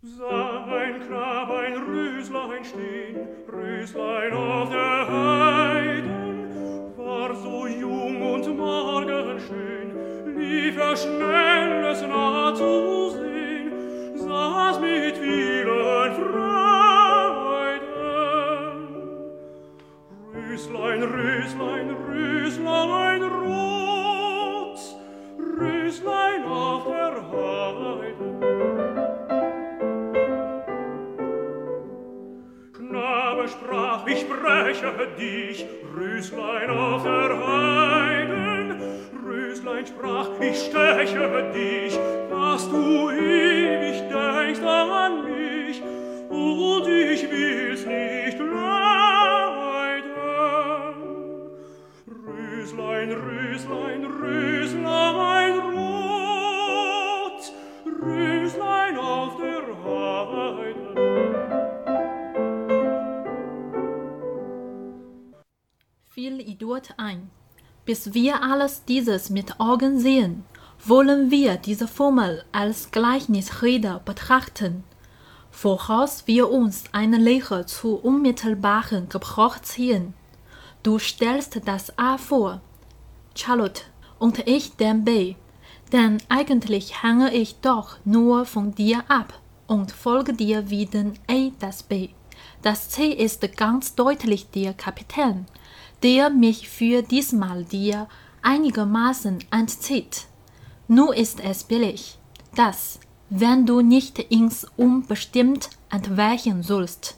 Sah ein ein Röslein stehn, Röslein auf der Heiden, war so jung und morgenschön, lief er schnell schleiche dich, Rüßlein auf der Heiden. Rüßlein sprach, ich steche dich, Idiot ein. Bis wir alles dieses mit Augen sehen, wollen wir diese Formel als Gleichnisrede betrachten, woraus wir uns eine Lehre zu unmittelbaren Gebrauch ziehen. Du stellst das A vor, Charlotte, und ich den B, denn eigentlich hänge ich doch nur von dir ab und folge dir wie den A das B. Das C ist ganz deutlich der Kapitän, der mich für diesmal dir einigermaßen entzieht. Nur ist es billig, dass, wenn du nicht ins Unbestimmt entweichen sollst,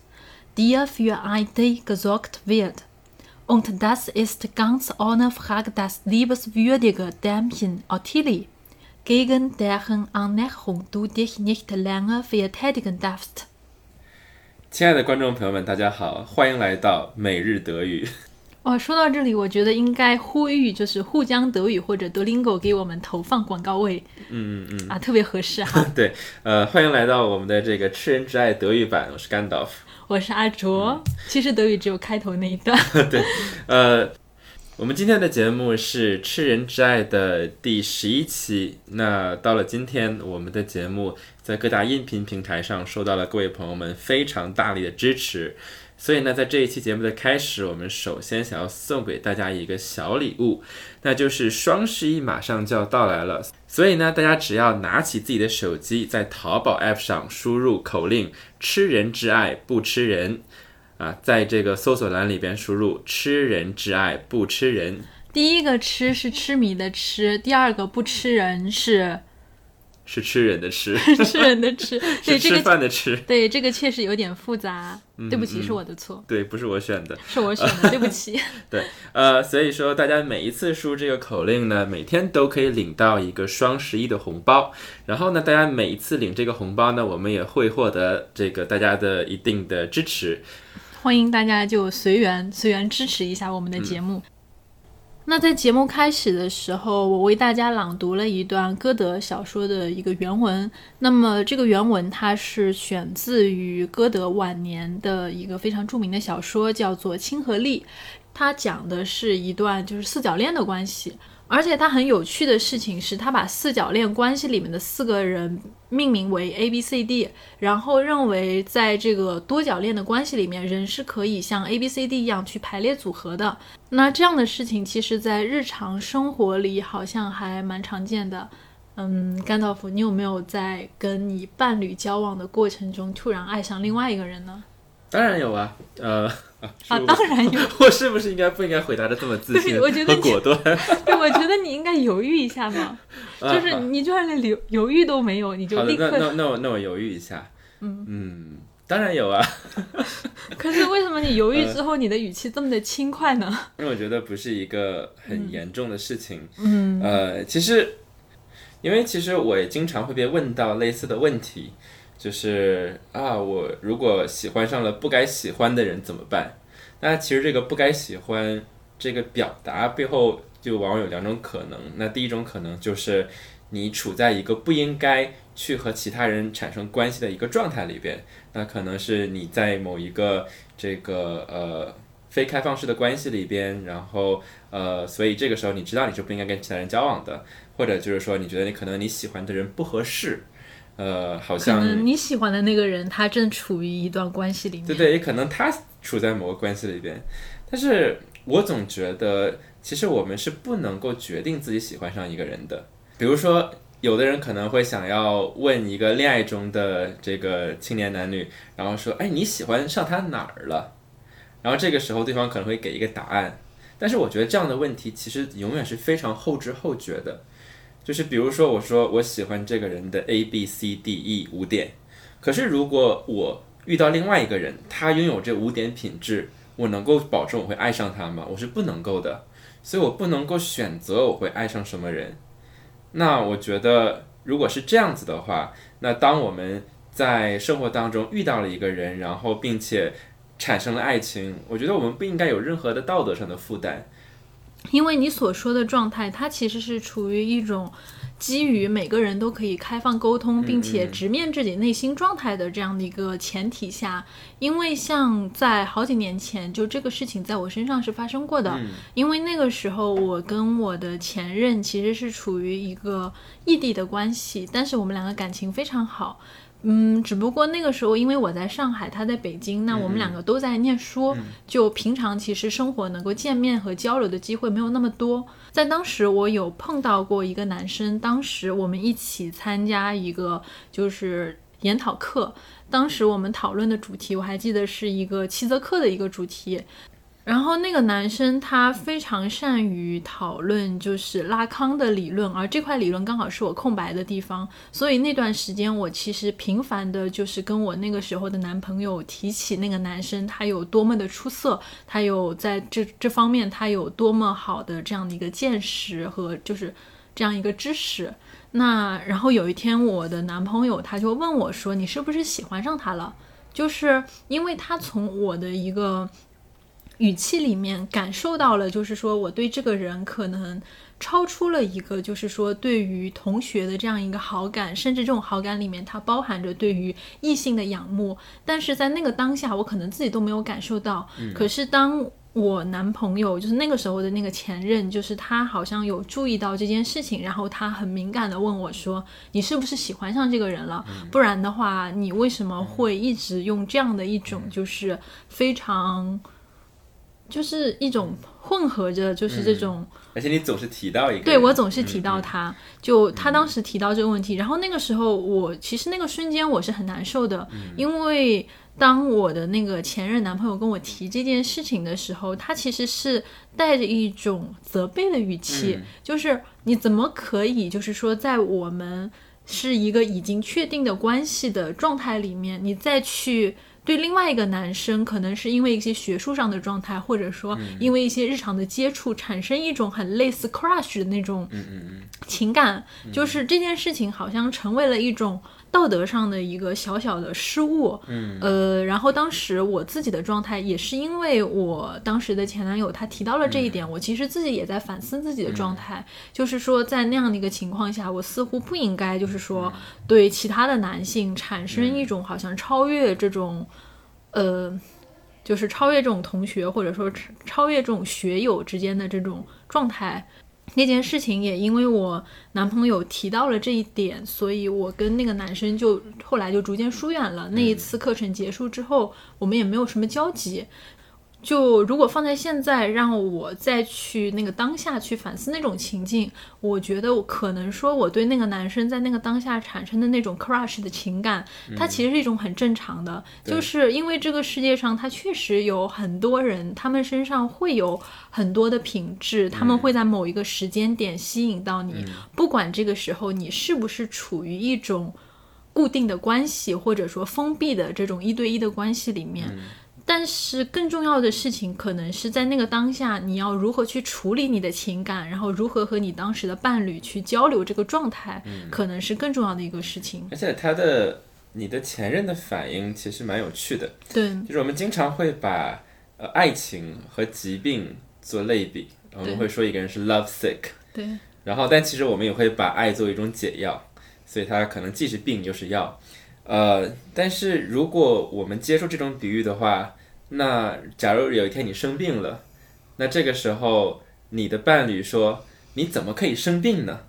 dir für ein D gesorgt wird. Und das ist ganz ohne Frage das liebenswürdige Dämchen Ottilie, gegen deren Annäherung du dich nicht länger verteidigen darfst. 亲爱的观众朋友们，大家好，欢迎来到每日德语。 哦，说到这里，我觉得应该呼吁，就是沪江德语或者德林狗给我们投放广告位嗯嗯嗯啊，特别合适哈。嗯，对，呃，欢迎来到我们的这个吃人之爱德语版，我是甘道夫。我是阿卓，其实德语只有开头那一段。对，呃，我们今天的节目是《吃人之爱》的第十一期。那到了今天，我们的节目在各大音频平台上受到了各位朋友们非常大力的支持。所以呢，在这一期节目的开始，我们首先想要送给大家一个小礼物，那就是双十一马上就要到来了。所以呢，大家只要拿起自己的手机，在淘宝 App 上输入口令“吃人之爱不吃人”，啊，在这个搜索栏里边输入“吃人之爱不吃人第一个吃是痴迷的吃，第二个不吃人是”，是吃人的吃，吃人的吃。对是吃这个，饭的吃。对这个确实有点复杂，对不起，嗯是我的错，对，不是我选的。是我选的，对不起。对，呃，所以说大家每一次输这个口令呢，每天都可以领到一个双十一的红包。然后呢，大家每一次领这个红包呢，我们也会获得这个大家的一定的支持。欢迎大家就随缘随缘支持一下我们的节目。那在节目开始的时候，我为大家朗读了一段歌德小说的一个原文。那么这个原文它是选自于歌德晚年的一个非常著名的小说，叫做《亲和力》。它讲的是一段就是四角恋的关系，而且它很有趣的事情是，他把四角恋关系里面的四个人命名为 A、B、C、D，然后认为在这个多角恋的关系里面，人是可以像 A、B、C、D 一样去排列组合的。那这样的事情，其实在日常生活里好像还蛮常见的。嗯，甘道夫，你有没有在跟你伴侣交往的过程中突然爱上另外一个人呢？当然有啊，呃，啊，当然有。我是不是应该不应该回答的这么自信对我觉得果断？对，我觉得你应该犹豫一下嘛，啊就是你居然连犹犹豫都没有，你就，立刻。那那那我那我犹豫一下。嗯当然有啊，可是为什么你犹豫之后，你的语气这么的轻快呢？因为我觉得不是一个很严重的事情。嗯呃，其实，因为其实我也经常会被问到类似的问题，就是啊，我如果喜欢上了不该喜欢的人怎么办？那其实这个不该喜欢这个表达背后，就往往有两种可能。那第一种可能就是你处在一个不应该去和其他人产生关系的一个状态里边，那可能是你在某一个这个呃非开放式的关系里边，然后呃，所以这个时候你知道你是不应该跟其他人交往的，或者就是说你觉得你可能你喜欢的人不合适，呃，好可像能你喜欢的那个人，他正处于一段关系里面。对对，也可能他处在某个关系里边，但是我总觉得，其实我们是不能够决定自己喜欢上一个人的。比如说，有的人可能会想要问一个恋爱中的这个青年男女，然后说：“哎，你喜欢上他哪儿了？”然后这个时候对方可能会给一个答案，但是我觉得这样的问题其实永远是非常后知后觉的。就是比如说，我说我喜欢这个人的 A B C D E 五点，可是如果我遇到另外一个人，他拥有这五点品质，我能够保证我会爱上他吗？我是不能够的，所以我不能够选择我会爱上什么人。那我觉得，如果是这样子的话，那当我们在生活当中遇到了一个人，然后并且产生了爱情，我觉得我们不应该有任何的道德上的负担。因为你所说的状态，它其实是处于一种基于每个人都可以开放沟通，并且直面自己内心状态的这样的一个前提下。因为像在好几年前，就这个事情在我身上是发生过的。因为那个时候我跟我的前任其实是处于一个异地的关系，但是我们两个感情非常好。嗯，只不过那个时候，因为我在上海，他在北京，那我们两个都在念书，就平常其实生活能够见面和交流的机会没有那么多。在当时，我有碰到过一个男生，当时我们一起参加一个就是研讨课，当时我们讨论的主题我还记得是一个七则课的一个主题。然后那个男生他非常善于讨论，就是拉康的理论，而这块理论刚好是我空白的地方，所以那段时间我其实频繁的就是跟我那个时候的男朋友提起那个男生他有多么的出色，他有在这这方面他有多么好的这样的一个见识和就是这样一个知识。那然后有一天我的男朋友他就问我说：“你是不是喜欢上他了？”就是因为他从我的一个。语气里面感受到了，就是说我对这个人可能超出了一个，就是说对于同学的这样一个好感，甚至这种好感里面它包含着对于异性的仰慕。但是在那个当下，我可能自己都没有感受到。可是当我男朋友，就是那个时候的那个前任，就是他好像有注意到这件事情，然后他很敏感的问我说：“你是不是喜欢上这个人了？不然的话，你为什么会一直用这样的一种就是非常。”就是一种混合着，就是这种，而且你总是提到一个，对我总是提到他，就他当时提到这个问题，然后那个时候我其实那个瞬间我是很难受的，因为当我的那个前任男朋友跟我提这件事情的时候，他其实是带着一种责备的语气，就是你怎么可以，就是说在我们是一个已经确定的关系的状态里面，你再去。对另外一个男生，可能是因为一些学术上的状态，或者说因为一些日常的接触，产生一种很类似 crush 的那种情感，就是这件事情好像成为了一种。道德上的一个小小的失误，嗯，呃，然后当时我自己的状态也是因为我当时的前男友他提到了这一点，我其实自己也在反思自己的状态，就是说在那样的一个情况下，我似乎不应该就是说对其他的男性产生一种好像超越这种，呃，就是超越这种同学或者说超越这种学友之间的这种状态。那件事情也因为我男朋友提到了这一点，所以我跟那个男生就后来就逐渐疏远了。那一次课程结束之后，我们也没有什么交集。就如果放在现在，让我再去那个当下去反思那种情境，我觉得我可能说我对那个男生在那个当下产生的那种 crush 的情感，它其实是一种很正常的，就是因为这个世界上它确实有很多人，他们身上会有很多的品质，他们会在某一个时间点吸引到你，不管这个时候你是不是处于一种固定的关系，或者说封闭的这种一对一的关系里面。但是更重要的事情，可能是在那个当下，你要如何去处理你的情感，然后如何和你当时的伴侣去交流这个状态，可能是更重要的一个事情。而且他的你的前任的反应其实蛮有趣的，对，就是我们经常会把呃爱情和疾病做类比，我们会说一个人是 love sick，对，然后但其实我们也会把爱作为一种解药，所以它可能既是病又是药，呃，但是如果我们接受这种比喻的话。那假如有一天你生病了，那这个时候你的伴侣说：“你怎么可以生病呢？”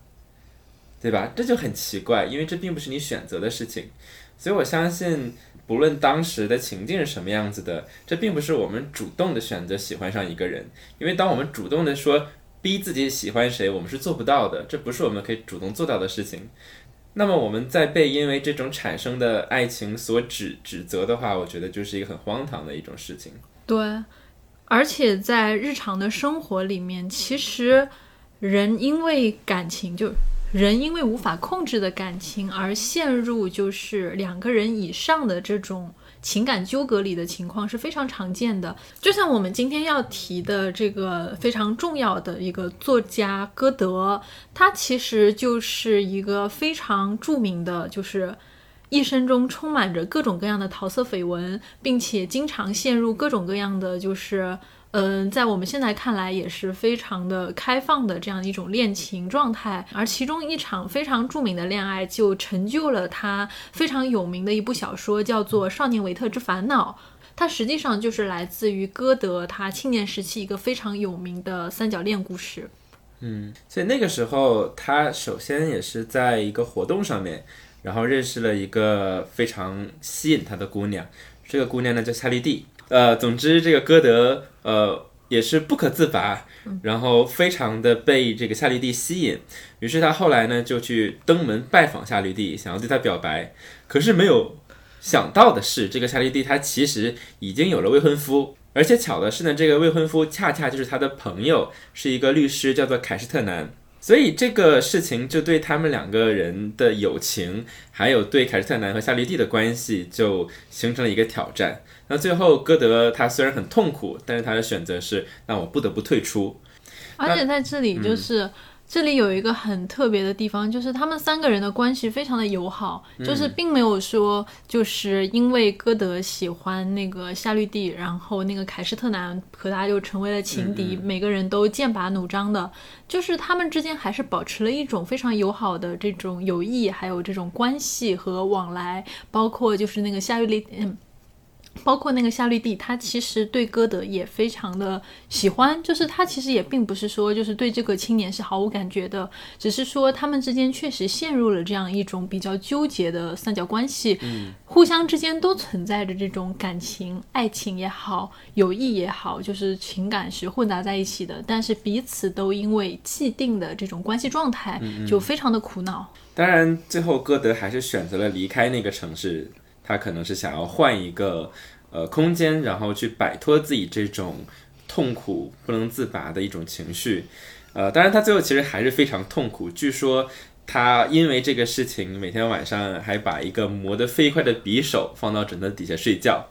对吧？这就很奇怪，因为这并不是你选择的事情。所以我相信，不论当时的情境是什么样子的，这并不是我们主动的选择喜欢上一个人。因为当我们主动的说逼自己喜欢谁，我们是做不到的，这不是我们可以主动做到的事情。那么我们在被因为这种产生的爱情所指指责的话，我觉得就是一个很荒唐的一种事情。对，而且在日常的生活里面，其实人因为感情就。人因为无法控制的感情而陷入就是两个人以上的这种情感纠葛里的情况是非常常见的。就像我们今天要提的这个非常重要的一个作家歌德，他其实就是一个非常著名的，就是一生中充满着各种各样的桃色绯闻，并且经常陷入各种各样的就是。嗯，在我们现在看来也是非常的开放的这样一种恋情状态，而其中一场非常著名的恋爱就成就了他非常有名的一部小说，叫做《少年维特之烦恼》。它实际上就是来自于歌德他青年时期一个非常有名的三角恋故事。嗯，所以那个时候他首先也是在一个活动上面，然后认识了一个非常吸引他的姑娘，这个姑娘呢叫夏绿蒂。呃，总之这个歌德呃也是不可自拔，然后非常的被这个夏绿蒂吸引，于是他后来呢就去登门拜访夏绿蒂，想要对她表白。可是没有想到的是，这个夏绿蒂她其实已经有了未婚夫，而且巧的是呢，这个未婚夫恰恰就是他的朋友，是一个律师，叫做凯斯特南。所以这个事情就对他们两个人的友情，还有对凯斯特南和夏绿蒂的关系，就形成了一个挑战。那最后，歌德他虽然很痛苦，但是他的选择是，那我不得不退出。而且在这里，就是这里有一个很特别的地方，就是他们三个人的关系非常的友好，就是并没有说，就是因为歌德喜欢那个夏绿蒂，然后那个凯斯特南和他就成为了情敌，每个人都剑拔弩张的，就是他们之间还是保持了一种非常友好的这种友谊，还有这种关系和往来，包括就是那个夏绿蒂，嗯。包括那个夏绿蒂，他其实对歌德也非常的喜欢，就是他其实也并不是说就是对这个青年是毫无感觉的，只是说他们之间确实陷入了这样一种比较纠结的三角关系，嗯，互相之间都存在着这种感情、爱情也好，友谊也好，就是情感是混杂在一起的，但是彼此都因为既定的这种关系状态，就非常的苦恼。当然，最后歌德还是选择了离开那个城市。他可能是想要换一个呃空间，然后去摆脱自己这种痛苦不能自拔的一种情绪，呃，当然他最后其实还是非常痛苦。据说他因为这个事情，每天晚上还把一个磨得飞快的匕首放到枕头底下睡觉，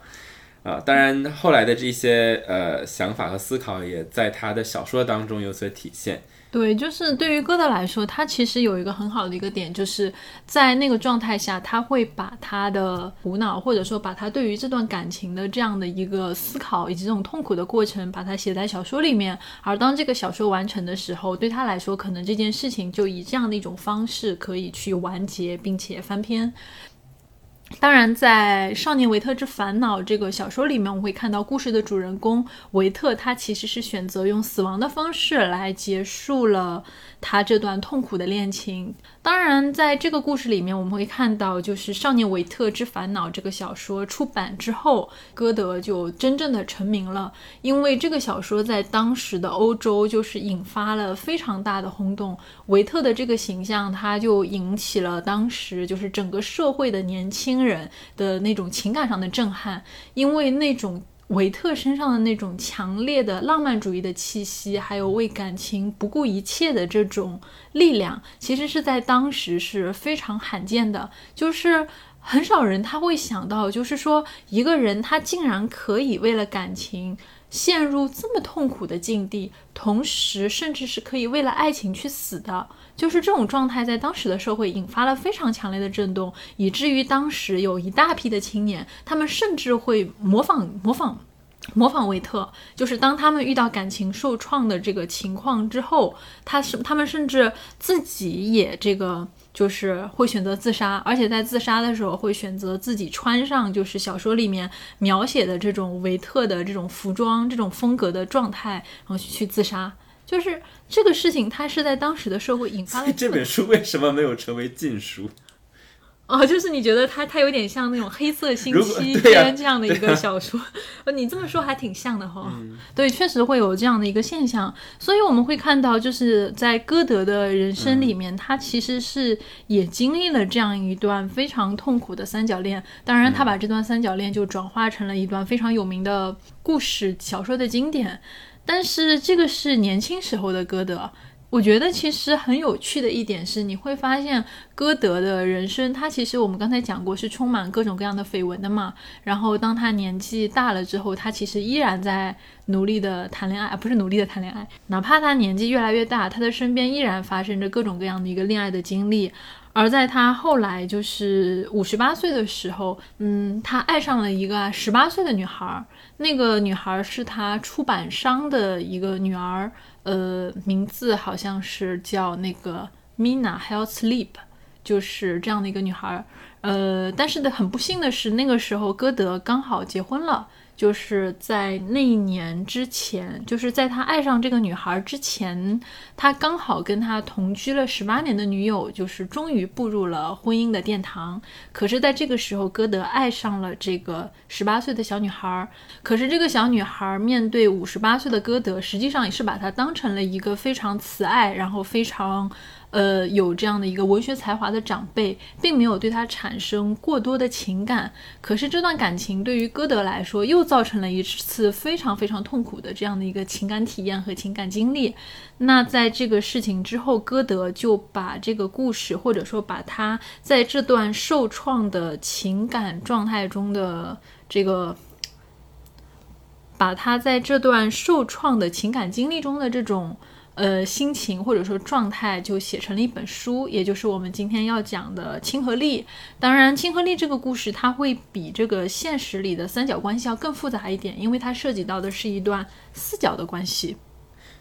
啊，当然后来的这些呃想法和思考也在他的小说当中有所体现。对，就是对于歌德来说，他其实有一个很好的一个点，就是在那个状态下，他会把他的苦恼，或者说把他对于这段感情的这样的一个思考以及这种痛苦的过程，把它写在小说里面。而当这个小说完成的时候，对他来说，可能这件事情就以这样的一种方式可以去完结，并且翻篇。当然，在《少年维特之烦恼》这个小说里面，我们会看到故事的主人公维特，他其实是选择用死亡的方式来结束了他这段痛苦的恋情。当然，在这个故事里面，我们会看到，就是《少年维特之烦恼》这个小说出版之后，歌德就真正的成名了。因为这个小说在当时的欧洲就是引发了非常大的轰动，维特的这个形象，他就引起了当时就是整个社会的年轻人的那种情感上的震撼，因为那种。维特身上的那种强烈的浪漫主义的气息，还有为感情不顾一切的这种力量，其实是在当时是非常罕见的。就是很少人他会想到，就是说一个人他竟然可以为了感情陷入这么痛苦的境地，同时甚至是可以为了爱情去死的。就是这种状态在当时的社会引发了非常强烈的震动，以至于当时有一大批的青年，他们甚至会模仿模仿。模仿维特，就是当他们遇到感情受创的这个情况之后，他是他们甚至自己也这个就是会选择自杀，而且在自杀的时候会选择自己穿上就是小说里面描写的这种维特的这种服装、这种风格的状态，然后去自杀。就是这个事情，它是在当时的社会引发了这本书为什么没有成为禁书？哦，就是你觉得它它有点像那种黑色星期天这样的一个小说，呃，你这么说还挺像的哈、对，确实会有这样的一个现象，所以我们会看到，就是在歌德的人生里面，他其实是也经历了这样一段非常痛苦的三角恋。当然，他把这段三角恋就转化成了一段非常有名的故事小说的经典。但是这个是年轻时候的歌德。我觉得其实很有趣的一点是，你会发现歌德的人生，他其实我们刚才讲过是充满各种各样的绯闻的嘛。然后当他年纪大了之后，他其实依然在努力的谈恋爱，啊不是努力的谈恋爱，哪怕他年纪越来越大，他的身边依然发生着各种各样的一个恋爱的经历。而在他后来就是五十八岁的时候，嗯，他爱上了一个十八岁的女孩儿，那个女孩儿是他出版商的一个女儿，呃，名字好像是叫那个 Mina Health Sleep，就是这样的一个女孩儿。呃，但是的很不幸的是，那个时候歌德刚好结婚了，就是在那一年之前，就是在他爱上这个女孩之前，他刚好跟他同居了十八年的女友，就是终于步入了婚姻的殿堂。可是，在这个时候，歌德爱上了这个十八岁的小女孩。可是，这个小女孩面对五十八岁的歌德，实际上也是把她当成了一个非常慈爱，然后非常。呃，有这样的一个文学才华的长辈，并没有对他产生过多的情感。可是这段感情对于歌德来说，又造成了一次非常非常痛苦的这样的一个情感体验和情感经历。那在这个事情之后，歌德就把这个故事，或者说把他在这段受创的情感状态中的这个。把他在这段受创的情感经历中的这种呃心情或者说状态，就写成了一本书，也就是我们今天要讲的《亲和力》。当然，《亲和力》这个故事它会比这个现实里的三角关系要更复杂一点，因为它涉及到的是一段四角的关系。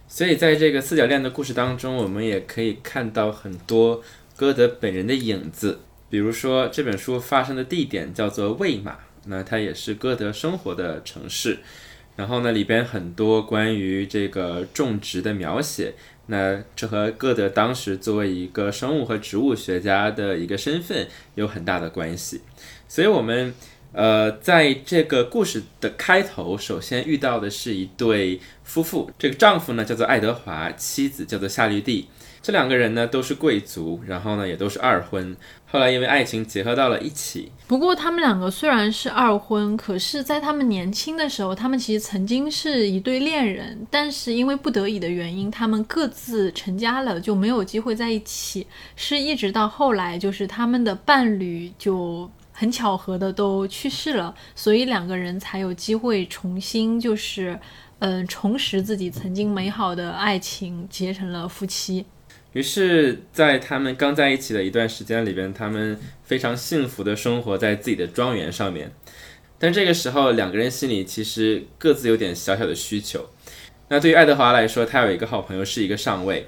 所以在这个四角恋的故事当中，我们也可以看到很多歌德本人的影子。比如说，这本书发生的地点叫做魏玛，那它也是歌德生活的城市。然后呢，里边很多关于这个种植的描写，那这和歌德当时作为一个生物和植物学家的一个身份有很大的关系。所以，我们呃，在这个故事的开头，首先遇到的是一对夫妇，这个丈夫呢叫做爱德华，妻子叫做夏绿蒂。这两个人呢都是贵族，然后呢也都是二婚，后来因为爱情结合到了一起。不过他们两个虽然是二婚，可是，在他们年轻的时候，他们其实曾经是一对恋人，但是因为不得已的原因，他们各自成家了，就没有机会在一起。是一直到后来，就是他们的伴侣就很巧合的都去世了，所以两个人才有机会重新就是，嗯、重拾自己曾经美好的爱情，结成了夫妻。于是，在他们刚在一起的一段时间里边，他们非常幸福的生活在自己的庄园上面。但这个时候，两个人心里其实各自有点小小的需求。那对于爱德华来说，他有一个好朋友是一个上尉，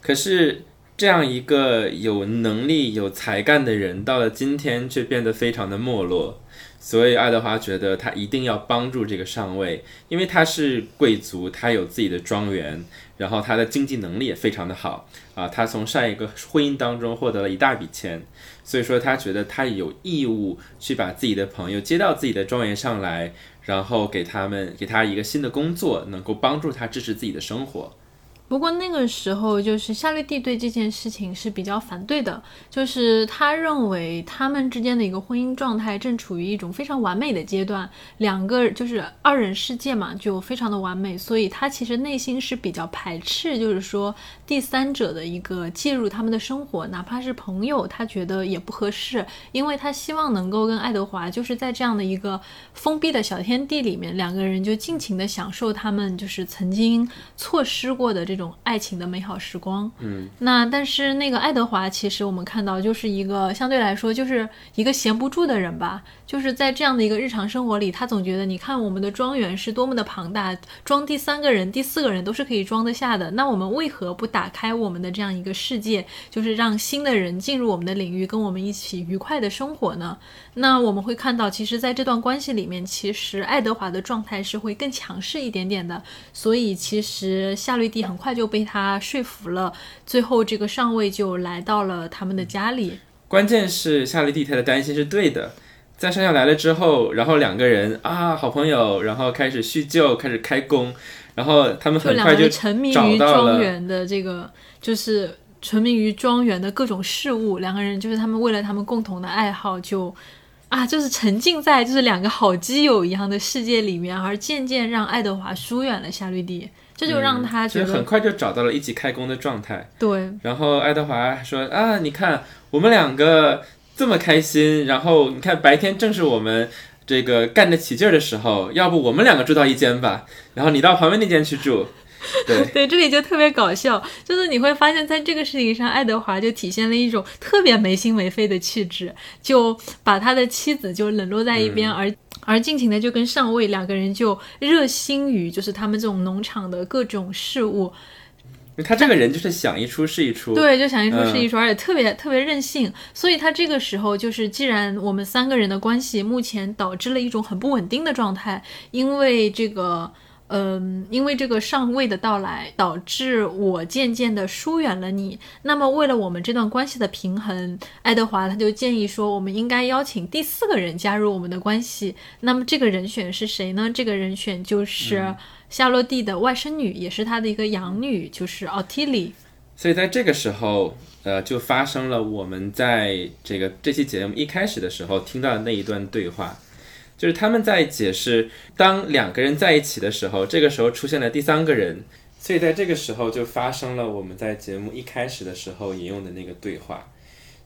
可是这样一个有能力、有才干的人，到了今天却变得非常的没落。所以爱德华觉得他一定要帮助这个上尉，因为他是贵族，他有自己的庄园，然后他的经济能力也非常的好啊。他从上一个婚姻当中获得了一大笔钱，所以说他觉得他有义务去把自己的朋友接到自己的庄园上来，然后给他们给他一个新的工作，能够帮助他支持自己的生活。不过那个时候，就是夏绿蒂对这件事情是比较反对的，就是他认为他们之间的一个婚姻状态正处于一种非常完美的阶段，两个就是二人世界嘛，就非常的完美，所以他其实内心是比较排斥，就是说第三者的一个介入他们的生活，哪怕是朋友，他觉得也不合适，因为他希望能够跟爱德华就是在这样的一个封闭的小天地里面，两个人就尽情的享受他们就是曾经错失过的这种爱情的美好时光。嗯，那但是那个爱德华，其实我们看到就是一个相对来说就是一个闲不住的人吧，就是在这样的一个日常生活里，他总觉得你看我们的庄园是多么的庞大，装第三个人、第四个人都是可以装得下的，那我们为何不打开我们的这样一个世界，就是让新的人进入我们的领域，跟我们一起愉快的生活呢？那我们会看到，其实在这段关系里面，其实爱德华的状态是会更强势一点点的，所以其实夏绿蒂很快快就被他说服了。最后，这个上尉就来到了他们的家里。关键是夏绿蒂他的担心是对的，在上校来了之后，然后两个人啊好朋友，然后开始叙旧，开始开工，然后他们很快就沉迷于庄园的这个，就是沉迷于庄园的各种事物。两个人就是他们为了他们共同的爱好就。啊，就是沉浸在就是两个好基友一样的世界里面，而渐渐让爱德华疏远了夏绿蒂，这就让他觉得很快就找到了一起开工的状态。对，然后爱德华说啊，你看我们两个这么开心，然后你看白天正是我们这个干得起劲儿的时候，要不我们两个住到一间吧，然后你到旁边那间去住。对对，这里就特别搞笑，就是你会发现在这个事情上，爱德华就体现了一种特别没心没肺的气质，就把他的妻子就冷落在一边，而而尽情的就跟上尉两个人就热心于就是他们这种农场的各种事务。他这个人就是想一出是一出，对，就想一出是一出，而且特别特别任性。所以他这个时候就是，既然我们三个人的关系目前导致了一种很不稳定的状态，因为这个。嗯，因为这个上位的到来，导致我渐渐的疏远了你。那么，为了我们这段关系的平衡，爱德华他就建议说，我们应该邀请第四个人加入我们的关系。那么，这个人选是谁呢？这个人选就是夏洛蒂的外甥女，也是他的一个养女，就是奥蒂莉。所以，在这个时候，呃，就发生了我们在这个这期节目一开始的时候听到的那一段对话。就是他们在解释，当两个人在一起的时候，这个时候出现了第三个人，所以在这个时候就发生了我们在节目一开始的时候引用的那个对话。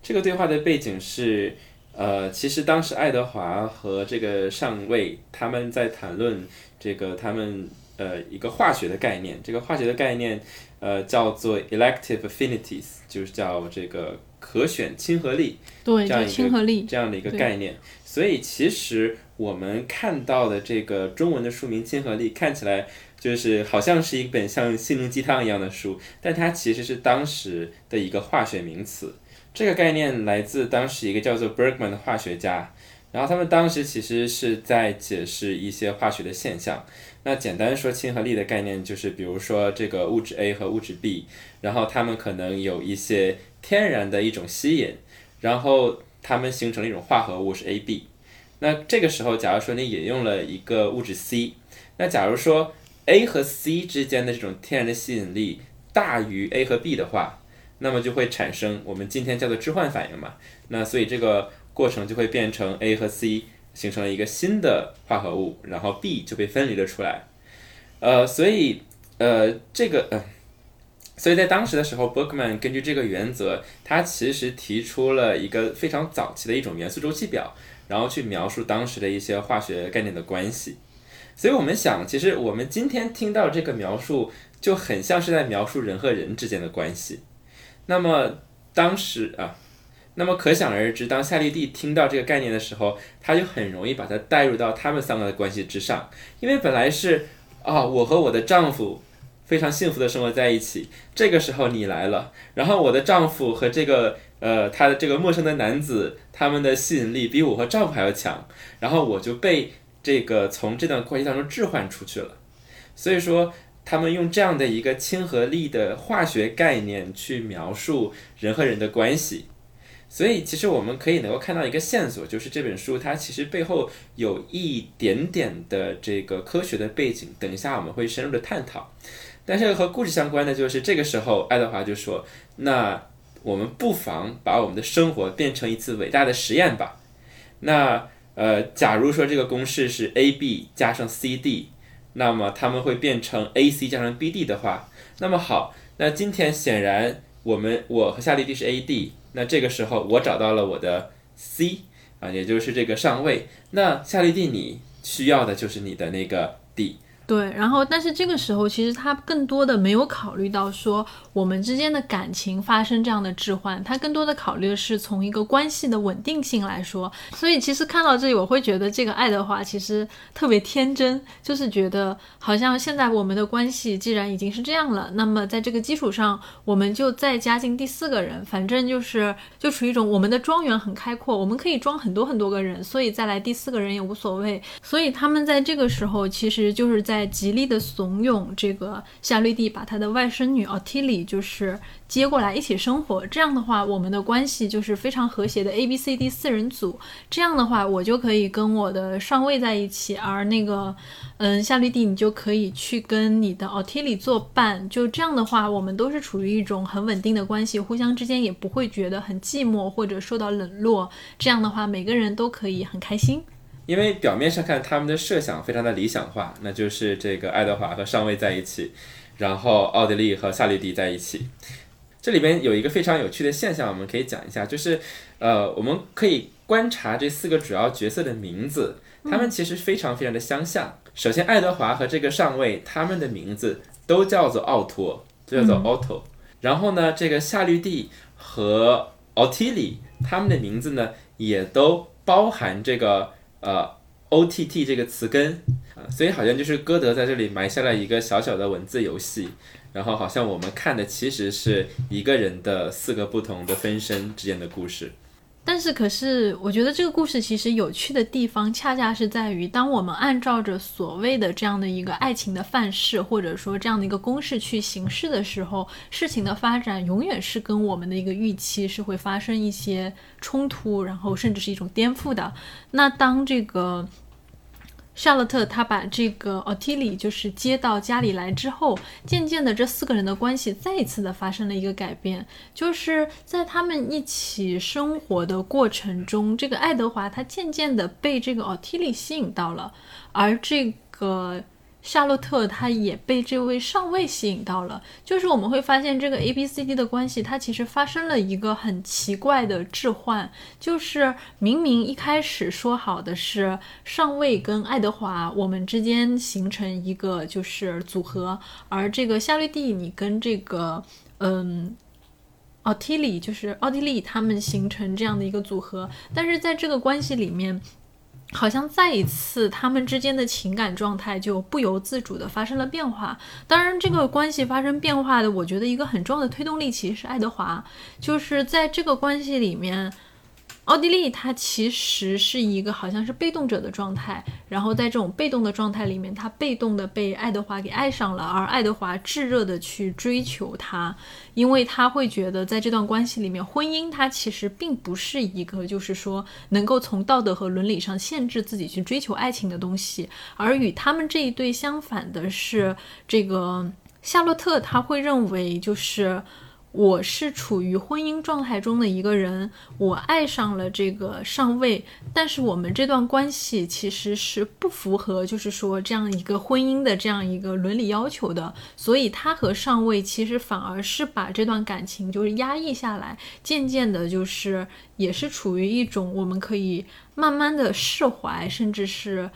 这个对话的背景是，呃，其实当时爱德华和这个上尉他们在谈论这个他们呃一个化学的概念，这个化学的概念呃叫做 elective affinities，就是叫这个可选亲和力，对，这样一个亲和力这样的一个概念。所以其实。我们看到的这个中文的书名《亲和力》，看起来就是好像是一本像心灵鸡汤一样的书，但它其实是当时的一个化学名词。这个概念来自当时一个叫做 Bergman 的化学家，然后他们当时其实是在解释一些化学的现象。那简单说，亲和力的概念就是，比如说这个物质 A 和物质 B，然后它们可能有一些天然的一种吸引，然后它们形成了一种化合物是 AB。那这个时候，假如说你引用了一个物质 C，那假如说 A 和 C 之间的这种天然的吸引力大于 A 和 B 的话，那么就会产生我们今天叫做置换反应嘛。那所以这个过程就会变成 A 和 C 形成了一个新的化合物，然后 B 就被分离了出来。呃，所以呃这个呃，所以在当时的时候，Bergman 根据这个原则，他其实提出了一个非常早期的一种元素周期表。然后去描述当时的一些化学概念的关系，所以我们想，其实我们今天听到这个描述就很像是在描述人和人之间的关系。那么当时啊，那么可想而知，当夏绿蒂听到这个概念的时候，他就很容易把它带入到他们三个的关系之上，因为本来是啊，我和我的丈夫。非常幸福的生活在一起。这个时候你来了，然后我的丈夫和这个呃他的这个陌生的男子，他们的吸引力比我和丈夫还要强，然后我就被这个从这段关系当中置换出去了。所以说，他们用这样的一个亲和力的化学概念去描述人和人的关系。所以，其实我们可以能够看到一个线索，就是这本书它其实背后有一点点的这个科学的背景。等一下我们会深入的探讨。但是和故事相关的就是这个时候，爱德华就说：“那我们不妨把我们的生活变成一次伟大的实验吧。那呃，假如说这个公式是 A B 加上 C D，那么它们会变成 A C 加上 B D 的话，那么好，那今天显然我们我和夏绿蒂是 A D，那这个时候我找到了我的 C 啊，也就是这个上位。那夏绿蒂你需要的就是你的那个 D。”对，然后但是这个时候其实他更多的没有考虑到说我们之间的感情发生这样的置换，他更多的考虑的是从一个关系的稳定性来说。所以其实看到这里，我会觉得这个爱德华其实特别天真，就是觉得好像现在我们的关系既然已经是这样了，那么在这个基础上，我们就再加进第四个人，反正就是就处于一种我们的庄园很开阔，我们可以装很多很多个人，所以再来第四个人也无所谓。所以他们在这个时候其实就是在。在极力的怂恿这个夏绿蒂把她的外甥女奥提里就是接过来一起生活。这样的话，我们的关系就是非常和谐的 A B C D 四人组。这样的话，我就可以跟我的上尉在一起，而那个，嗯，夏绿蒂你就可以去跟你的奥提里作伴。就这样的话，我们都是处于一种很稳定的关系，互相之间也不会觉得很寂寞或者受到冷落。这样的话，每个人都可以很开心。因为表面上看，他们的设想非常的理想化，那就是这个爱德华和上尉在一起，然后奥地利和夏绿蒂在一起。这里边有一个非常有趣的现象，我们可以讲一下，就是呃，我们可以观察这四个主要角色的名字，他们其实非常非常的相像。首先，爱德华和这个上尉，他们的名字都叫做奥托，就叫做 Otto。然后呢，这个夏绿蒂和奥提里，他们的名字呢，也都包含这个。呃，O T T 这个词根啊，所以好像就是歌德在这里埋下了一个小小的文字游戏，然后好像我们看的其实是一个人的四个不同的分身之间的故事。但是，可是我觉得这个故事其实有趣的地方，恰恰是在于，当我们按照着所谓的这样的一个爱情的范式，或者说这样的一个公式去行事的时候，事情的发展永远是跟我们的一个预期是会发生一些冲突，然后甚至是一种颠覆的。那当这个。夏洛特他把这个奥提里就是接到家里来之后，渐渐的这四个人的关系再一次的发生了一个改变，就是在他们一起生活的过程中，这个爱德华他渐渐的被这个奥提里吸引到了，而这个。夏洛特他也被这位上尉吸引到了，就是我们会发现这个 A B C D 的关系，它其实发生了一个很奇怪的置换，就是明明一开始说好的是上尉跟爱德华我们之间形成一个就是组合，而这个夏绿蒂你跟这个嗯奥提里就是奥地利他们形成这样的一个组合，但是在这个关系里面。好像再一次，他们之间的情感状态就不由自主的发生了变化。当然，这个关系发生变化的，我觉得一个很重要的推动力其实是爱德华，就是在这个关系里面。奥地利，他其实是一个好像是被动者的状态，然后在这种被动的状态里面，他被动的被爱德华给爱上了，而爱德华炙热的去追求他，因为他会觉得在这段关系里面，婚姻它其实并不是一个就是说能够从道德和伦理上限制自己去追求爱情的东西，而与他们这一对相反的是，这个夏洛特他会认为就是。我是处于婚姻状态中的一个人，我爱上了这个上尉，但是我们这段关系其实是不符合，就是说这样一个婚姻的这样一个伦理要求的，所以他和上尉其实反而是把这段感情就是压抑下来，渐渐的，就是也是处于一种我们可以慢慢的释怀，甚至是。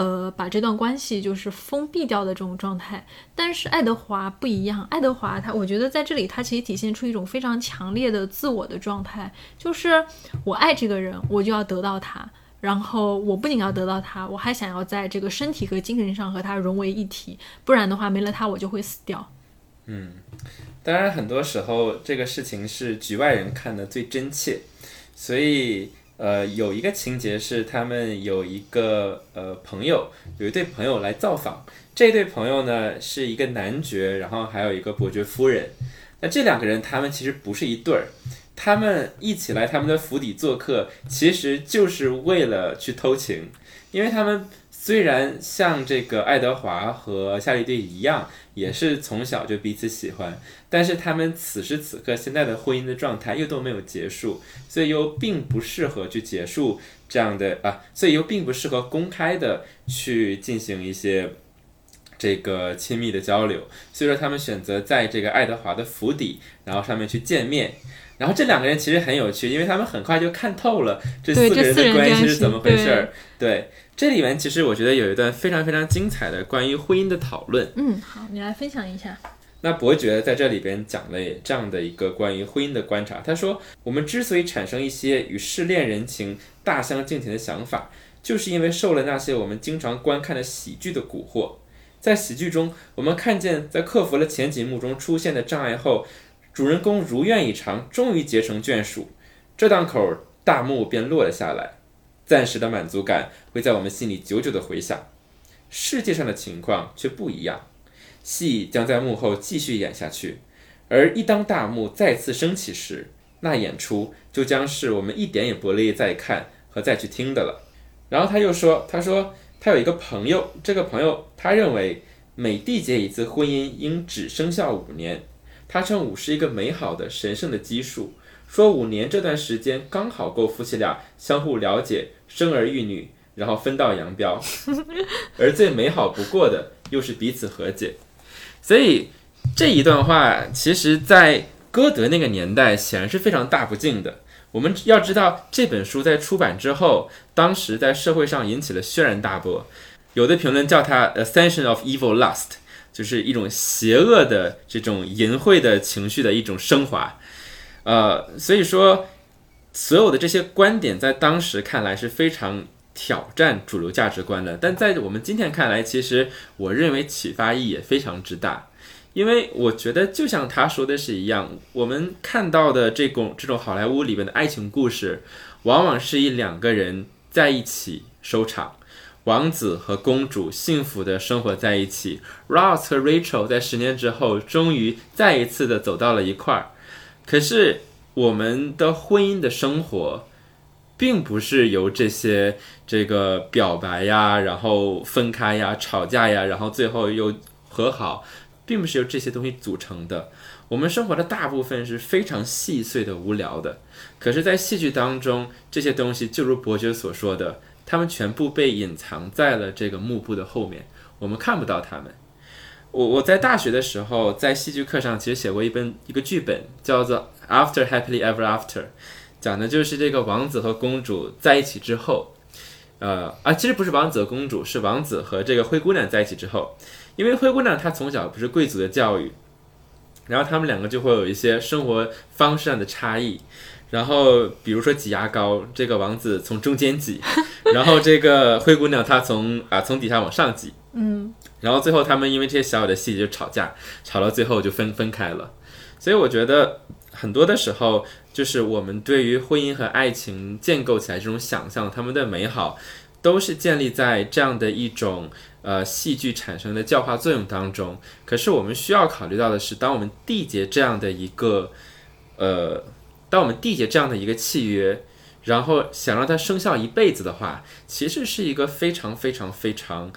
呃，把这段关系就是封闭掉的这种状态，但是爱德华不一样。爱德华他，我觉得在这里他其实体现出一种非常强烈的自我的状态，就是我爱这个人，我就要得到他，然后我不仅要得到他，我还想要在这个身体和精神上和他融为一体，不然的话没了他我就会死掉。嗯，当然很多时候这个事情是局外人看的最真切，所以。呃，有一个情节是他们有一个呃朋友，有一对朋友来造访。这对朋友呢是一个男爵，然后还有一个伯爵夫人。那这两个人他们其实不是一对儿，他们一起来他们的府邸做客，其实就是为了去偷情，因为他们虽然像这个爱德华和夏绿蒂一样。也是从小就彼此喜欢，但是他们此时此刻现在的婚姻的状态又都没有结束，所以又并不适合去结束这样的啊，所以又并不适合公开的去进行一些这个亲密的交流，所以说他们选择在这个爱德华的府邸，然后上面去见面，然后这两个人其实很有趣，因为他们很快就看透了这四个人的关系是怎么回事儿，对。这里面其实我觉得有一段非常非常精彩的关于婚姻的讨论。嗯，好，你来分享一下。那伯爵在这里边讲了这样的一个关于婚姻的观察。他说，我们之所以产生一些与试恋人情大相径庭的想法，就是因为受了那些我们经常观看的喜剧的蛊惑。在喜剧中，我们看见在克服了前几幕中出现的障碍后，主人公如愿以偿，终于结成眷属，这档口大幕便落了下来。暂时的满足感会在我们心里久久的回响，世界上的情况却不一样。戏将在幕后继续演下去，而一当大幕再次升起时，那演出就将是我们一点也不乐意再看和再去听的了。然后他又说：“他说他有一个朋友，这个朋友他认为每缔结一次婚姻应只生效五年。他称五是一个美好的、神圣的基数，说五年这段时间刚好够夫妻俩相互了解、生儿育女，然后分道扬镳。而最美好不过的，又是彼此和解。所以这一段话，其实在歌德那个年代显然是非常大不敬的。”我们要知道，这本书在出版之后，当时在社会上引起了轩然大波。有的评论叫它 “ascension of evil lust”，就是一种邪恶的这种淫秽的情绪的一种升华。呃，所以说，所有的这些观点在当时看来是非常挑战主流价值观的，但在我们今天看来，其实我认为启发意义也非常之大。因为我觉得，就像他说的是一样，我们看到的这种这种好莱坞里边的爱情故事，往往是以两个人在一起收场，王子和公主幸福的生活在一起，Ross 和 Rachel 在十年之后终于再一次的走到了一块儿。可是我们的婚姻的生活，并不是由这些这个表白呀，然后分开呀，吵架呀，然后最后又和好。并不是由这些东西组成的。我们生活的大部分是非常细碎的、无聊的。可是，在戏剧当中，这些东西就如伯爵所说的，他们全部被隐藏在了这个幕布的后面，我们看不到他们。我我在大学的时候，在戏剧课上其实写过一本一个剧本，叫做《After Happily Ever After》，讲的就是这个王子和公主在一起之后，呃啊，其实不是王子和公主，是王子和这个灰姑娘在一起之后。因为灰姑娘她从小不是贵族的教育，然后他们两个就会有一些生活方式上的差异，然后比如说挤牙膏，这个王子从中间挤，然后这个灰姑娘她从啊从底下往上挤，嗯，然后最后他们因为这些小小的细节就吵架，吵到最后就分分开了。所以我觉得很多的时候，就是我们对于婚姻和爱情建构起来这种想象，他们的美好，都是建立在这样的一种。呃，戏剧产生的教化作用当中，可是我们需要考虑到的是，当我们缔结这样的一个，呃，当我们缔结这样的一个契约，然后想让它生效一辈子的话，其实是一个非常非常非常，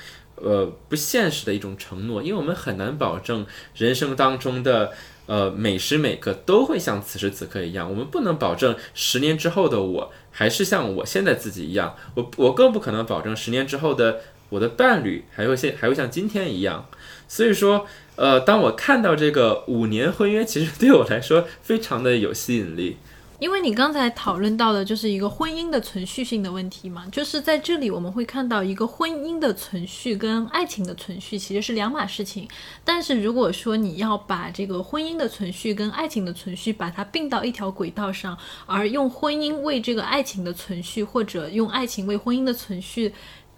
呃，不现实的一种承诺，因为我们很难保证人生当中的呃每时每刻都会像此时此刻一样，我们不能保证十年之后的我还是像我现在自己一样，我我更不可能保证十年之后的。我的伴侣还会像还会像今天一样，所以说，呃，当我看到这个五年婚约，其实对我来说非常的有吸引力。因为你刚才讨论到的就是一个婚姻的存续性的问题嘛，就是在这里我们会看到一个婚姻的存续跟爱情的存续其实是两码事情。但是如果说你要把这个婚姻的存续跟爱情的存续把它并到一条轨道上，而用婚姻为这个爱情的存续，或者用爱情为婚姻的存续。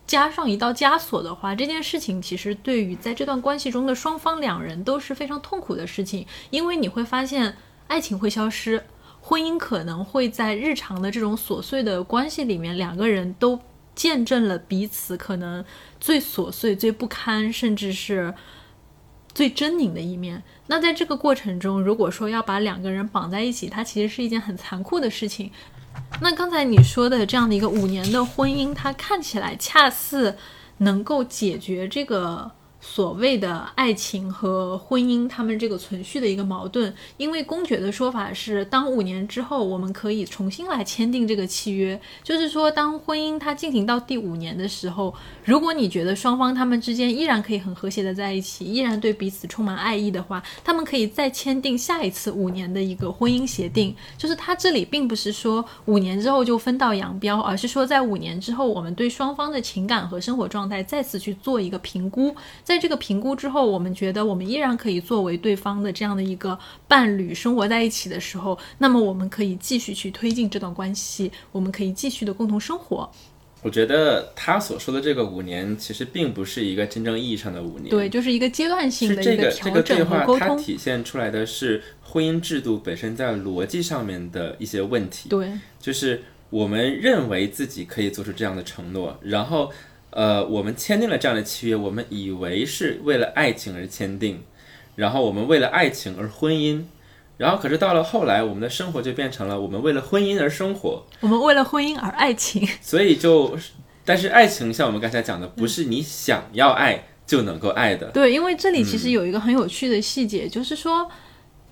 加上一道枷锁的话，这件事情其实对于在这段关系中的双方两人都是非常痛苦的事情，因为你会发现爱情会消失，婚姻可能会在日常的这种琐碎的关系里面，两个人都见证了彼此可能最琐碎、最不堪，甚至是最狰狞的一面。那在这个过程中，如果说要把两个人绑在一起，它其实是一件很残酷的事情。那刚才你说的这样的一个五年的婚姻，它看起来恰似能够解决这个。所谓的爱情和婚姻，他们这个存续的一个矛盾，因为公爵的说法是，当五年之后，我们可以重新来签订这个契约，就是说，当婚姻它进行到第五年的时候，如果你觉得双方他们之间依然可以很和谐的在一起，依然对彼此充满爱意的话，他们可以再签订下一次五年的一个婚姻协定。就是他这里并不是说五年之后就分道扬镳，而是说在五年之后，我们对双方的情感和生活状态再次去做一个评估，在。在这个评估之后，我们觉得我们依然可以作为对方的这样的一个伴侣生活在一起的时候，那么我们可以继续去推进这段关系，我们可以继续的共同生活。我觉得他所说的这个五年，其实并不是一个真正意义上的五年，对，就是一个阶段性的一个调整和沟通。它体现出来的是婚姻制度本身在逻辑上面的一些问题。对，就是我们认为自己可以做出这样的承诺，然后。呃，我们签订了这样的契约，我们以为是为了爱情而签订，然后我们为了爱情而婚姻，然后可是到了后来，我们的生活就变成了我们为了婚姻而生活，我们为了婚姻而爱情。所以就，但是爱情像我们刚才讲的，不是你想要爱就能够爱的。对，因为这里其实有一个很有趣的细节，就是说。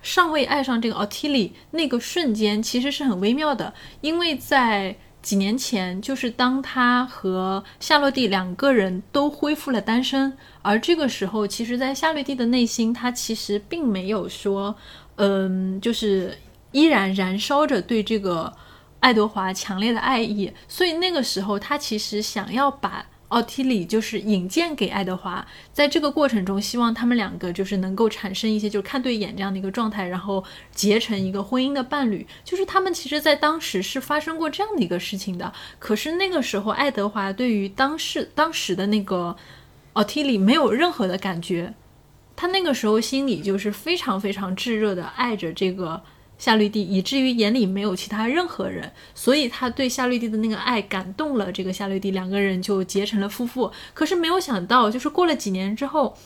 尚未爱上这个奥提里那个瞬间，其实是很微妙的，因为在几年前，就是当他和夏洛蒂两个人都恢复了单身，而这个时候，其实，在夏洛蒂的内心，他其实并没有说，嗯，就是依然燃烧着对这个爱德华强烈的爱意，所以那个时候，他其实想要把。奥提里就是引荐给爱德华，在这个过程中，希望他们两个就是能够产生一些就是看对眼这样的一个状态，然后结成一个婚姻的伴侣。就是他们其实，在当时是发生过这样的一个事情的。可是那个时候，爱德华对于当时当时的那个奥提里没有任何的感觉，他那个时候心里就是非常非常炙热的爱着这个。夏绿蒂以至于眼里没有其他任何人，所以他对夏绿蒂的那个爱感动了这个夏绿蒂，两个人就结成了夫妇。可是没有想到，就是过了几年之后，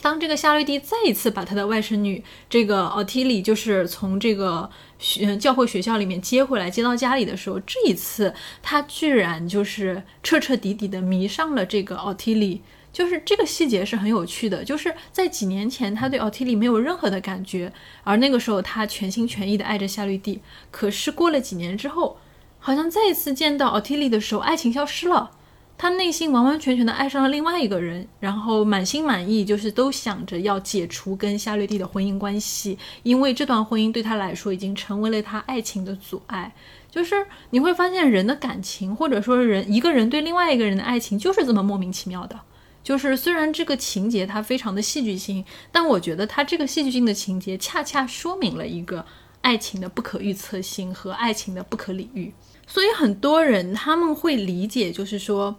当这个夏绿蒂再一次把他的外甥女这个奥提里，就是从这个学教会学校里面接回来，接到家里的时候，这一次他居然就是彻彻底底的迷上了这个奥提里。就是这个细节是很有趣的，就是在几年前他对奥提利没有任何的感觉，而那个时候他全心全意的爱着夏绿蒂。可是过了几年之后，好像再一次见到奥提利的时候，爱情消失了，他内心完完全全的爱上了另外一个人，然后满心满意就是都想着要解除跟夏绿蒂的婚姻关系，因为这段婚姻对他来说已经成为了他爱情的阻碍。就是你会发现人的感情，或者说人一个人对另外一个人的爱情，就是这么莫名其妙的。就是虽然这个情节它非常的戏剧性，但我觉得它这个戏剧性的情节恰恰说明了一个爱情的不可预测性和爱情的不可理喻。所以很多人他们会理解，就是说，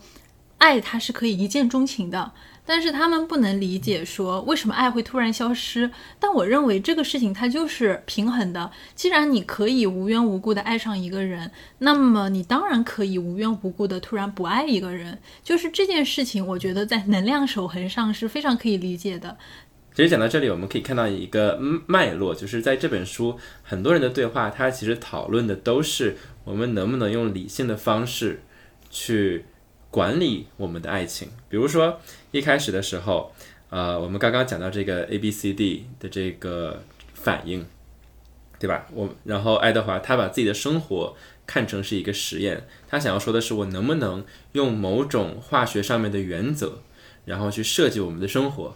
爱它是可以一见钟情的。但是他们不能理解，说为什么爱会突然消失？但我认为这个事情它就是平衡的。既然你可以无缘无故的爱上一个人，那么你当然可以无缘无故的突然不爱一个人。就是这件事情，我觉得在能量守恒上是非常可以理解的。其实讲到这里，我们可以看到一个脉络，就是在这本书很多人的对话，他其实讨论的都是我们能不能用理性的方式去。管理我们的爱情，比如说一开始的时候，呃，我们刚刚讲到这个 A B C D 的这个反应，对吧？我然后爱德华他把自己的生活看成是一个实验，他想要说的是我能不能用某种化学上面的原则，然后去设计我们的生活，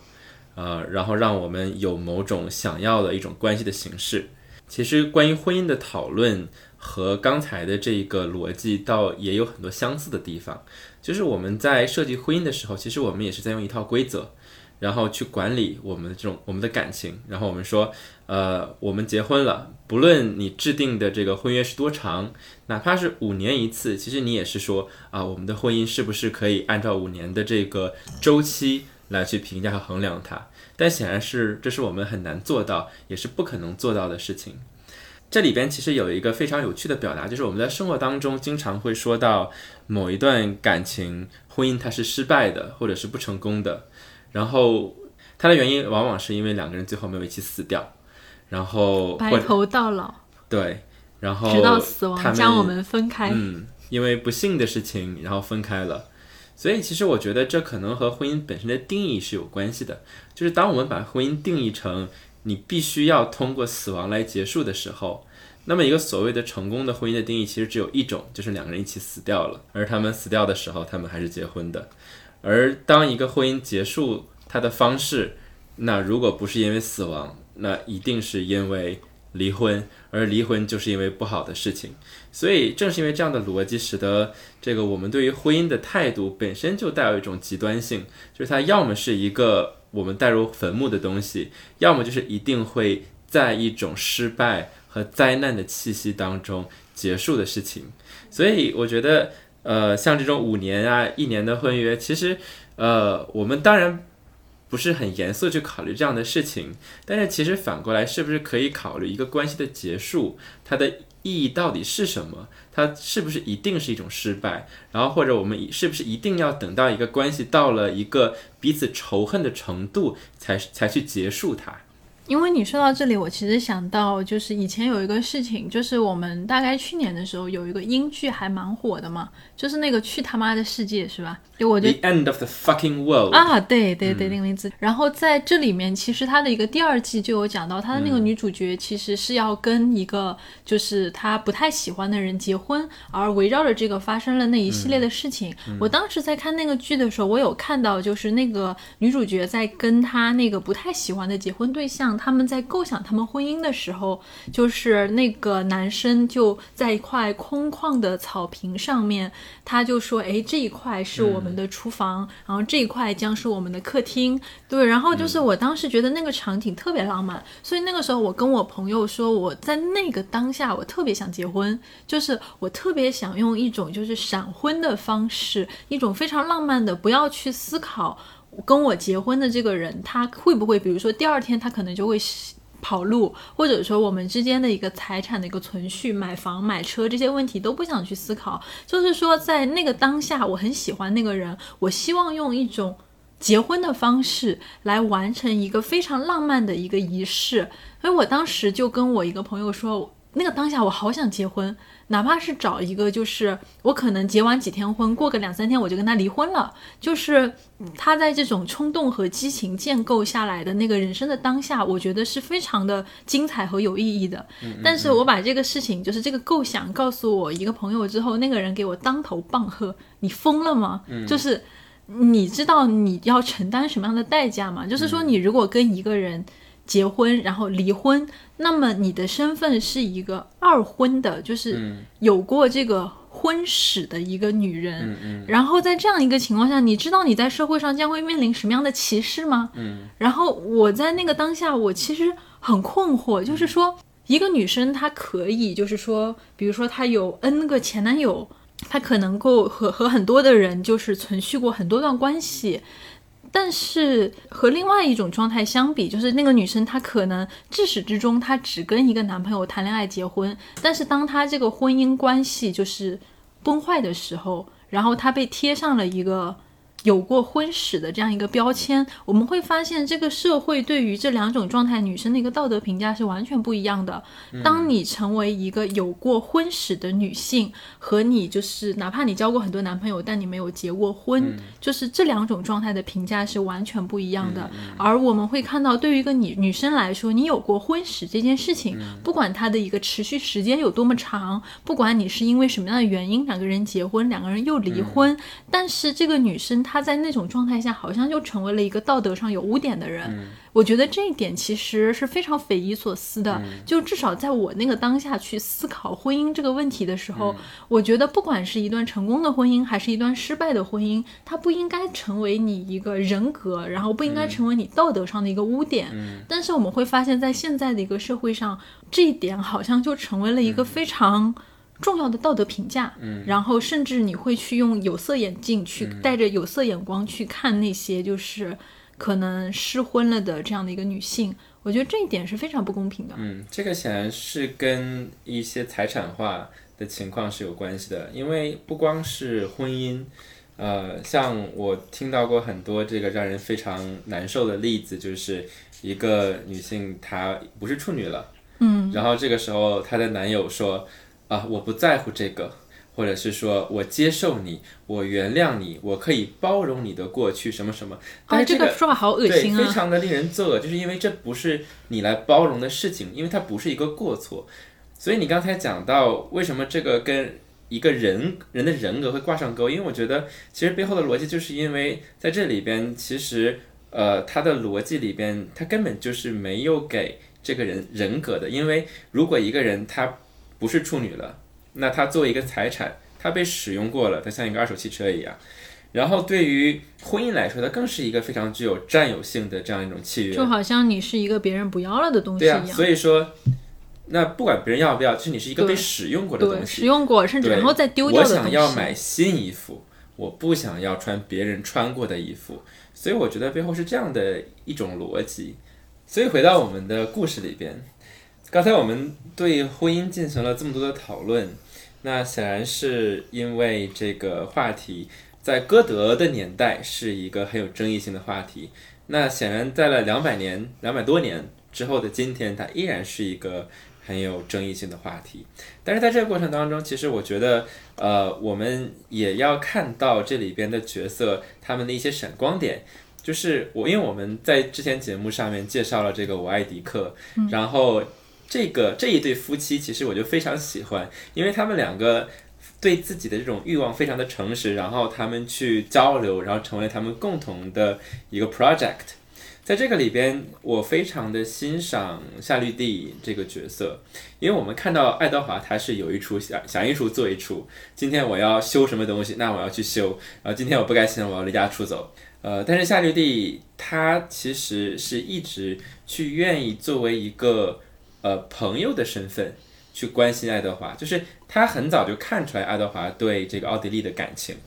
呃，然后让我们有某种想要的一种关系的形式。其实关于婚姻的讨论和刚才的这个逻辑倒也有很多相似的地方。就是我们在设计婚姻的时候，其实我们也是在用一套规则，然后去管理我们的这种我们的感情。然后我们说，呃，我们结婚了，不论你制定的这个婚约是多长，哪怕是五年一次，其实你也是说啊，我们的婚姻是不是可以按照五年的这个周期来去评价和衡量它？但显然是这是我们很难做到，也是不可能做到的事情。这里边其实有一个非常有趣的表达，就是我们在生活当中经常会说到某一段感情婚姻它是失败的，或者是不成功的，然后它的原因往往是因为两个人最后没有一起死掉，然后白头到老，对，然后直到死亡将我们分开，嗯，因为不幸的事情然后分开了，所以其实我觉得这可能和婚姻本身的定义是有关系的，就是当我们把婚姻定义成。你必须要通过死亡来结束的时候，那么一个所谓的成功的婚姻的定义其实只有一种，就是两个人一起死掉了，而他们死掉的时候，他们还是结婚的。而当一个婚姻结束，它的方式，那如果不是因为死亡，那一定是因为离婚，而离婚就是因为不好的事情。所以正是因为这样的逻辑，使得这个我们对于婚姻的态度本身就带有一种极端性，就是它要么是一个。我们带入坟墓的东西，要么就是一定会在一种失败和灾难的气息当中结束的事情。所以我觉得，呃，像这种五年啊、一年的婚约，其实，呃，我们当然不是很严肃去考虑这样的事情。但是，其实反过来，是不是可以考虑一个关系的结束，它的？意义到底是什么？它是不是一定是一种失败？然后或者我们是不是一定要等到一个关系到了一个彼此仇恨的程度，才才去结束它？因为你说到这里，我其实想到就是以前有一个事情，就是我们大概去年的时候有一个英剧还蛮火的嘛，就是那个去他妈的世界是吧？就我觉得 The end of the fucking world 啊，对对对，那个名字。然后在这里面，其实它的一个第二季就有讲到，他的那个女主角其实是要跟一个就是她不太喜欢的人结婚，而围绕着这个发生了那一系列的事情。我当时在看那个剧的时候，我有看到就是那个女主角在跟她那个不太喜欢的结婚对象，他们在构想他们婚姻的时候，就是那个男生就在一块空旷的草坪上面，他就说：“哎，这一块是我们的厨房，然后这一块将是我们的客厅。”对，然后就是我当时觉得那个场景特别浪漫，所以那个时候我跟我朋友说，我在那个当下我特别想结婚，就是我特别想用一种就是闪婚的方式，一种非常浪漫的，不要去思考跟我结婚的这个人他会不会，比如说第二天他可能就会。跑路，或者说我们之间的一个财产的一个存续、买房、买车这些问题都不想去思考，就是说在那个当下，我很喜欢那个人，我希望用一种结婚的方式来完成一个非常浪漫的一个仪式。所以我当时就跟我一个朋友说，那个当下我好想结婚。哪怕是找一个，就是我可能结完几天婚，过个两三天我就跟他离婚了。就是他在这种冲动和激情建构下来的那个人生的当下，我觉得是非常的精彩和有意义的。但是我把这个事情，就是这个构想告诉我一个朋友之后，那个人给我当头棒喝：“你疯了吗？就是你知道你要承担什么样的代价吗？就是说，你如果跟一个人。”结婚然后离婚，那么你的身份是一个二婚的，就是有过这个婚史的一个女人。然后在这样一个情况下，你知道你在社会上将会面临什么样的歧视吗？然后我在那个当下，我其实很困惑，就是说一个女生她可以，就是说，比如说她有 N 个前男友，她可能够和和很多的人就是存续过很多段关系。但是和另外一种状态相比，就是那个女生她可能至始至终她只跟一个男朋友谈恋爱结婚，但是当她这个婚姻关系就是崩坏的时候，然后她被贴上了一个。有过婚史的这样一个标签，我们会发现这个社会对于这两种状态女生的一个道德评价是完全不一样的。当你成为一个有过婚史的女性，和你就是哪怕你交过很多男朋友，但你没有结过婚，就是这两种状态的评价是完全不一样的。而我们会看到，对于一个女女生来说，你有过婚史这件事情，不管它的一个持续时间有多么长，不管你是因为什么样的原因两个人结婚，两个人又离婚，但是这个女生。她在那种状态下，好像就成为了一个道德上有污点的人。我觉得这一点其实是非常匪夷所思的。就至少在我那个当下去思考婚姻这个问题的时候，我觉得不管是一段成功的婚姻，还是一段失败的婚姻，它不应该成为你一个人格，然后不应该成为你道德上的一个污点。但是我们会发现，在现在的一个社会上，这一点好像就成为了一个非常。重要的道德评价，嗯，然后甚至你会去用有色眼镜去带着有色眼光去看那些就是可能失婚了的这样的一个女性，我觉得这一点是非常不公平的。嗯，这个显然是跟一些财产化的情况是有关系的，因为不光是婚姻，呃，像我听到过很多这个让人非常难受的例子，就是一个女性她不是处女了，嗯，然后这个时候她的男友说。啊，我不在乎这个，或者是说我接受你，我原谅你，我可以包容你的过去，什么什么。但是这个说法好恶心啊！对，非常的令人作呕，就是因为这不是你来包容的事情，因为它不是一个过错。所以你刚才讲到为什么这个跟一个人人的人格会挂上钩？因为我觉得其实背后的逻辑就是因为在这里边，其实呃，他的逻辑里边，他根本就是没有给这个人人格的。因为如果一个人他不是处女了，那她作为一个财产，她被使用过了，它像一个二手汽车一样。然后对于婚姻来说，它更是一个非常具有占有性的这样一种契约，就好像你是一个别人不要了的东西一样。所以说，那不管别人要不要，就是你是一个被使用过的东西，使用过甚至然后再丢掉的我想要买新衣服，我不想要穿别人穿过的衣服。所以我觉得背后是这样的一种逻辑。所以回到我们的故事里边。刚才我们对婚姻进行了这么多的讨论，那显然是因为这个话题在歌德的年代是一个很有争议性的话题。那显然，在了两百年、两百多年之后的今天，它依然是一个很有争议性的话题。但是在这个过程当中，其实我觉得，呃，我们也要看到这里边的角色他们的一些闪光点。就是我，因为我们在之前节目上面介绍了这个我爱迪克，然后这个这一对夫妻，其实我就非常喜欢，因为他们两个对自己的这种欲望非常的诚实，然后他们去交流，然后成为他们共同的一个 project。在这个里边，我非常的欣赏夏绿蒂这个角色，因为我们看到爱德华他是有一出想想一出做一出，今天我要修什么东西，那我要去修，然后今天我不开心，我要离家出走。呃，但是夏绿蒂她其实是一直去愿意作为一个呃朋友的身份去关心爱德华，就是他很早就看出来爱德华对这个奥地利的感情，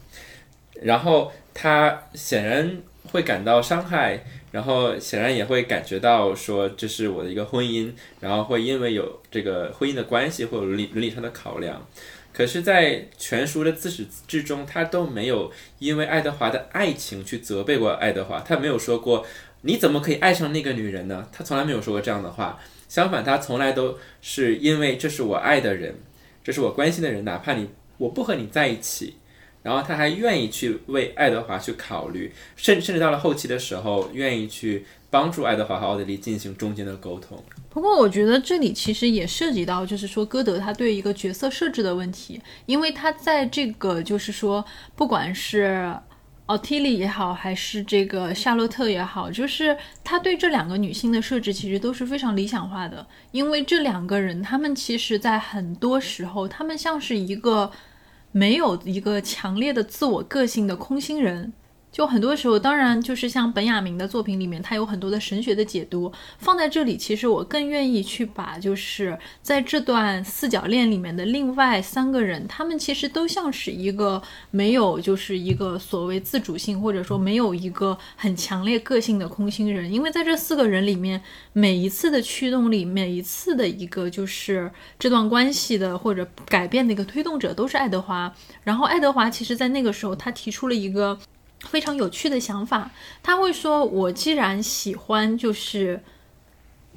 然后他显然会感到伤害，然后显然也会感觉到说这是我的一个婚姻，然后会因为有这个婚姻的关系或者伦伦理上的考量。可是，在全书的自始至终，他都没有因为爱德华的爱情去责备过爱德华。他没有说过你怎么可以爱上那个女人呢？他从来没有说过这样的话。相反，他从来都是因为这是我爱的人，这是我关心的人，哪怕你我不和你在一起，然后他还愿意去为爱德华去考虑，甚甚至到了后期的时候，愿意去。帮助爱德华和奥地利进行中间的沟通。不过，我觉得这里其实也涉及到，就是说歌德他对一个角色设置的问题，因为他在这个就是说，不管是奥提利也好，还是这个夏洛特也好，就是他对这两个女性的设置其实都是非常理想化的，因为这两个人，他们其实在很多时候，他们像是一个没有一个强烈的自我个性的空心人。就很多时候，当然就是像本雅明的作品里面，他有很多的神学的解读放在这里。其实我更愿意去把，就是在这段四角恋里面的另外三个人，他们其实都像是一个没有，就是一个所谓自主性，或者说没有一个很强烈个性的空心人。因为在这四个人里面，每一次的驱动力，每一次的一个就是这段关系的或者改变的一个推动者，都是爱德华。然后爱德华其实在那个时候，他提出了一个。非常有趣的想法，他会说：“我既然喜欢，就是。”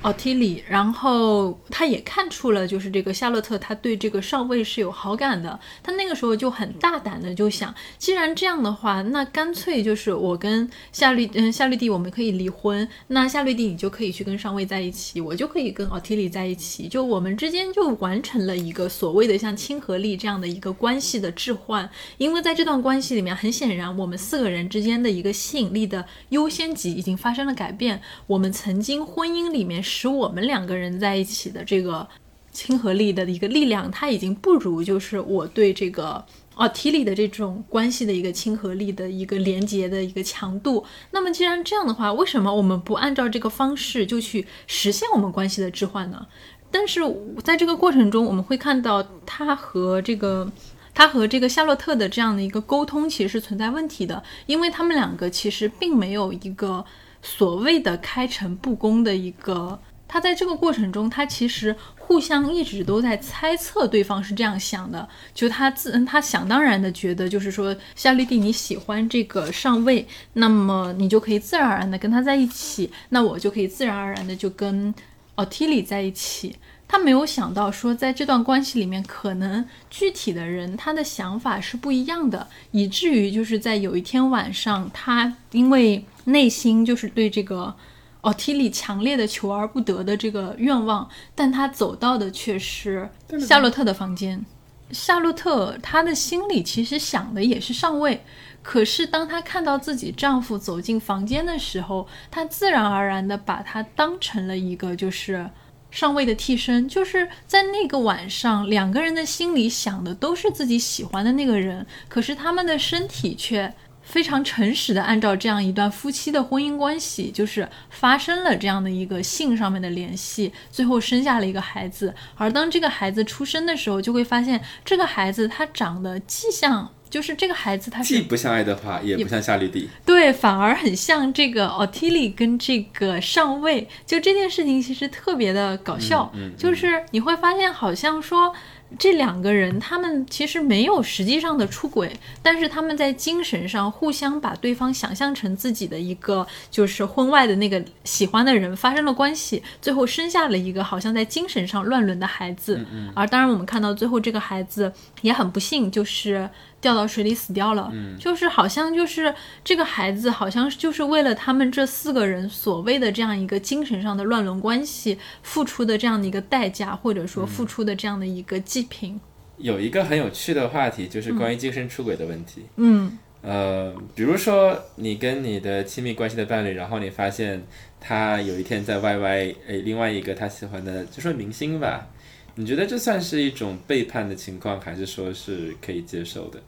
奥提里，然后他也看出了，就是这个夏洛特，他对这个上尉是有好感的。他那个时候就很大胆的就想，既然这样的话，那干脆就是我跟夏绿，嗯，夏绿蒂，我们可以离婚。那夏绿蒂你就可以去跟上尉在一起，我就可以跟奥提里在一起，就我们之间就完成了一个所谓的像亲和力这样的一个关系的置换。因为在这段关系里面，很显然我们四个人之间的一个吸引力的优先级已经发生了改变。我们曾经婚姻里面是。使我们两个人在一起的这个亲和力的一个力量，它已经不如就是我对这个奥提里的这种关系的一个亲和力的一个连接的一个强度。那么既然这样的话，为什么我们不按照这个方式就去实现我们关系的置换呢？但是在这个过程中，我们会看到他和这个他和这个夏洛特的这样的一个沟通其实是存在问题的，因为他们两个其实并没有一个。所谓的开诚布公的一个，他在这个过程中，他其实互相一直都在猜测对方是这样想的，就他自他想当然的觉得，就是说夏绿蒂你喜欢这个上尉，那么你就可以自然而然的跟他在一起，那我就可以自然而然的就跟奥提里在一起。他没有想到说，在这段关系里面，可能具体的人他的想法是不一样的，以至于就是在有一天晚上，他因为内心就是对这个奥提里强烈的求而不得的这个愿望，但他走到的却是夏洛特的房间。夏洛特她的心里其实想的也是上位，可是当她看到自己丈夫走进房间的时候，她自然而然的把他当成了一个就是。上尉的替身，就是在那个晚上，两个人的心里想的都是自己喜欢的那个人，可是他们的身体却非常诚实的按照这样一段夫妻的婚姻关系，就是发生了这样的一个性上面的联系，最后生下了一个孩子。而当这个孩子出生的时候，就会发现这个孩子他长得既像。就是这个孩子他是既不像爱德华，也不像夏绿蒂。对，反而很像这个奥提利跟这个上尉。就这件事情其实特别的搞笑，嗯嗯就是你会发现好像说。这两个人，他们其实没有实际上的出轨，但是他们在精神上互相把对方想象成自己的一个就是婚外的那个喜欢的人，发生了关系，最后生下了一个好像在精神上乱伦的孩子。而当然，我们看到最后这个孩子也很不幸，就是掉到水里死掉了。就是好像就是这个孩子，好像就是为了他们这四个人所谓的这样一个精神上的乱伦关系付出的这样的一个代价，或者说付出的这样的一个祭品。有一个很有趣的话题，就是关于精神出轨的问题。嗯呃，比如说你跟你的亲密关系的伴侣，然后你发现他有一天在 YY，诶，另外一个他喜欢的，就说明星吧，你觉得这算是一种背叛的情况，还是说是可以接受的？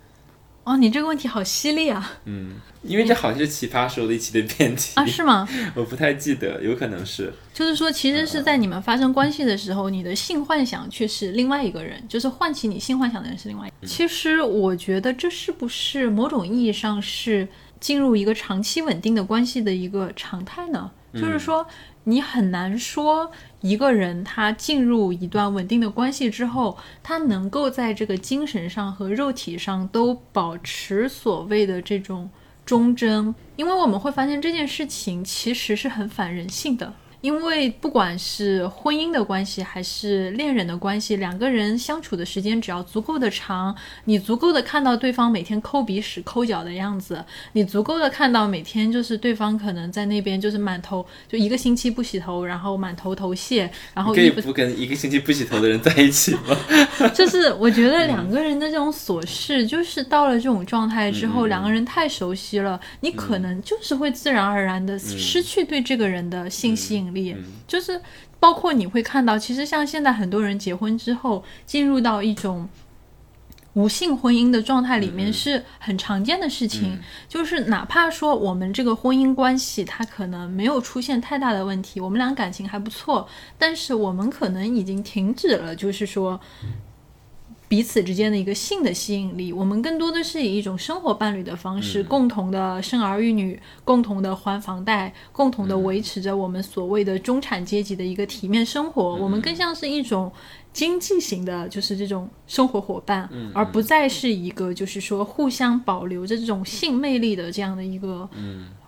哦，你这个问题好犀利啊！嗯，因为这好像是奇葩说的一期的辩题啊，是吗？我不太记得，有可能是。就是说，其实是在你们发生关系的时候，你的性幻想却是另外一个人，就是唤起你性幻想的人是另外一个人。其实我觉得这是不是某种意义上是进入一个长期稳定的关系的一个常态呢？就是说，你很难说一个人他进入一段稳定的关系之后，他能够在这个精神上和肉体上都保持所谓的这种忠贞，因为我们会发现这件事情其实是很反人性的。因为不管是婚姻的关系还是恋人的关系，两个人相处的时间只要足够的长，你足够的看到对方每天抠鼻屎、抠脚的样子，你足够的看到每天就是对方可能在那边就是满头就一个星期不洗头，然后满头头屑，然后可以不跟一个星期不洗头的人在一起吗？就是我觉得两个人的这种琐事，就是到了这种状态之后，嗯两个人太熟悉了，你可能就是会自然而然的失去对这个人的性吸引力。嗯就是包括你会看到，其实像现在很多人结婚之后进入到一种。无性婚姻的状态里面嗯是很常见的事情，嗯就是哪怕说我们这个婚姻关系它可能没有出现太大的问题，我们俩感情还不错，但是我们可能已经停止了，就是说彼此之间的一个性的吸引力，我们更多的是以一种生活伴侣的方式，嗯共同的生儿育女，共同的还房贷，共同的维持着我们所谓的中产阶级的一个体面生活。我们更像是一种经济型的，就是这种生活伙伴，嗯而不再是一个就是说互相保留着这种性魅力的这样的一个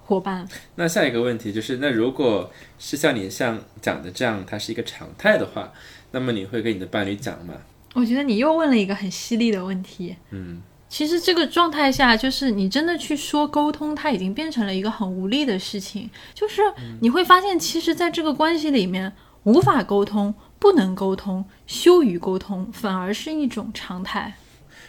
伙伴。那下一个问题就是，那如果是像你像讲的这样，它是一个常态的话，那么你会跟你的伴侣讲吗？我觉得你又问了一个很犀利的问题。嗯其实这个状态下，就是你真的去说沟通，它已经变成了一个很无力的事情。就是你会发现，其实在这个关系里面，无法沟通、不能沟通、羞于沟通，反而是一种常态。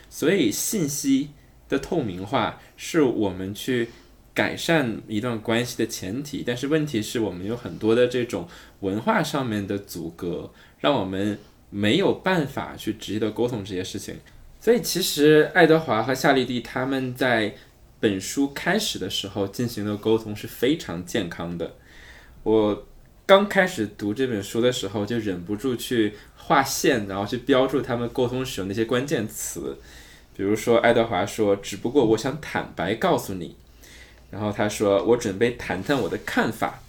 所以信息的透明化是我们去改善一段关系的前提，但是问题是我们有很多的这种文化上面的阻隔，让我们没有办法去直接的沟通这些事情。所以其实爱德华和夏绿蒂他们在本书开始的时候进行的沟通是非常健康的。我刚开始读这本书的时候，就忍不住去划线，然后去标注他们沟通使用的一些关键词。比如说，爱德华说：“只不过我想坦白告诉你。”然后他说：“我准备谈谈我的看法。”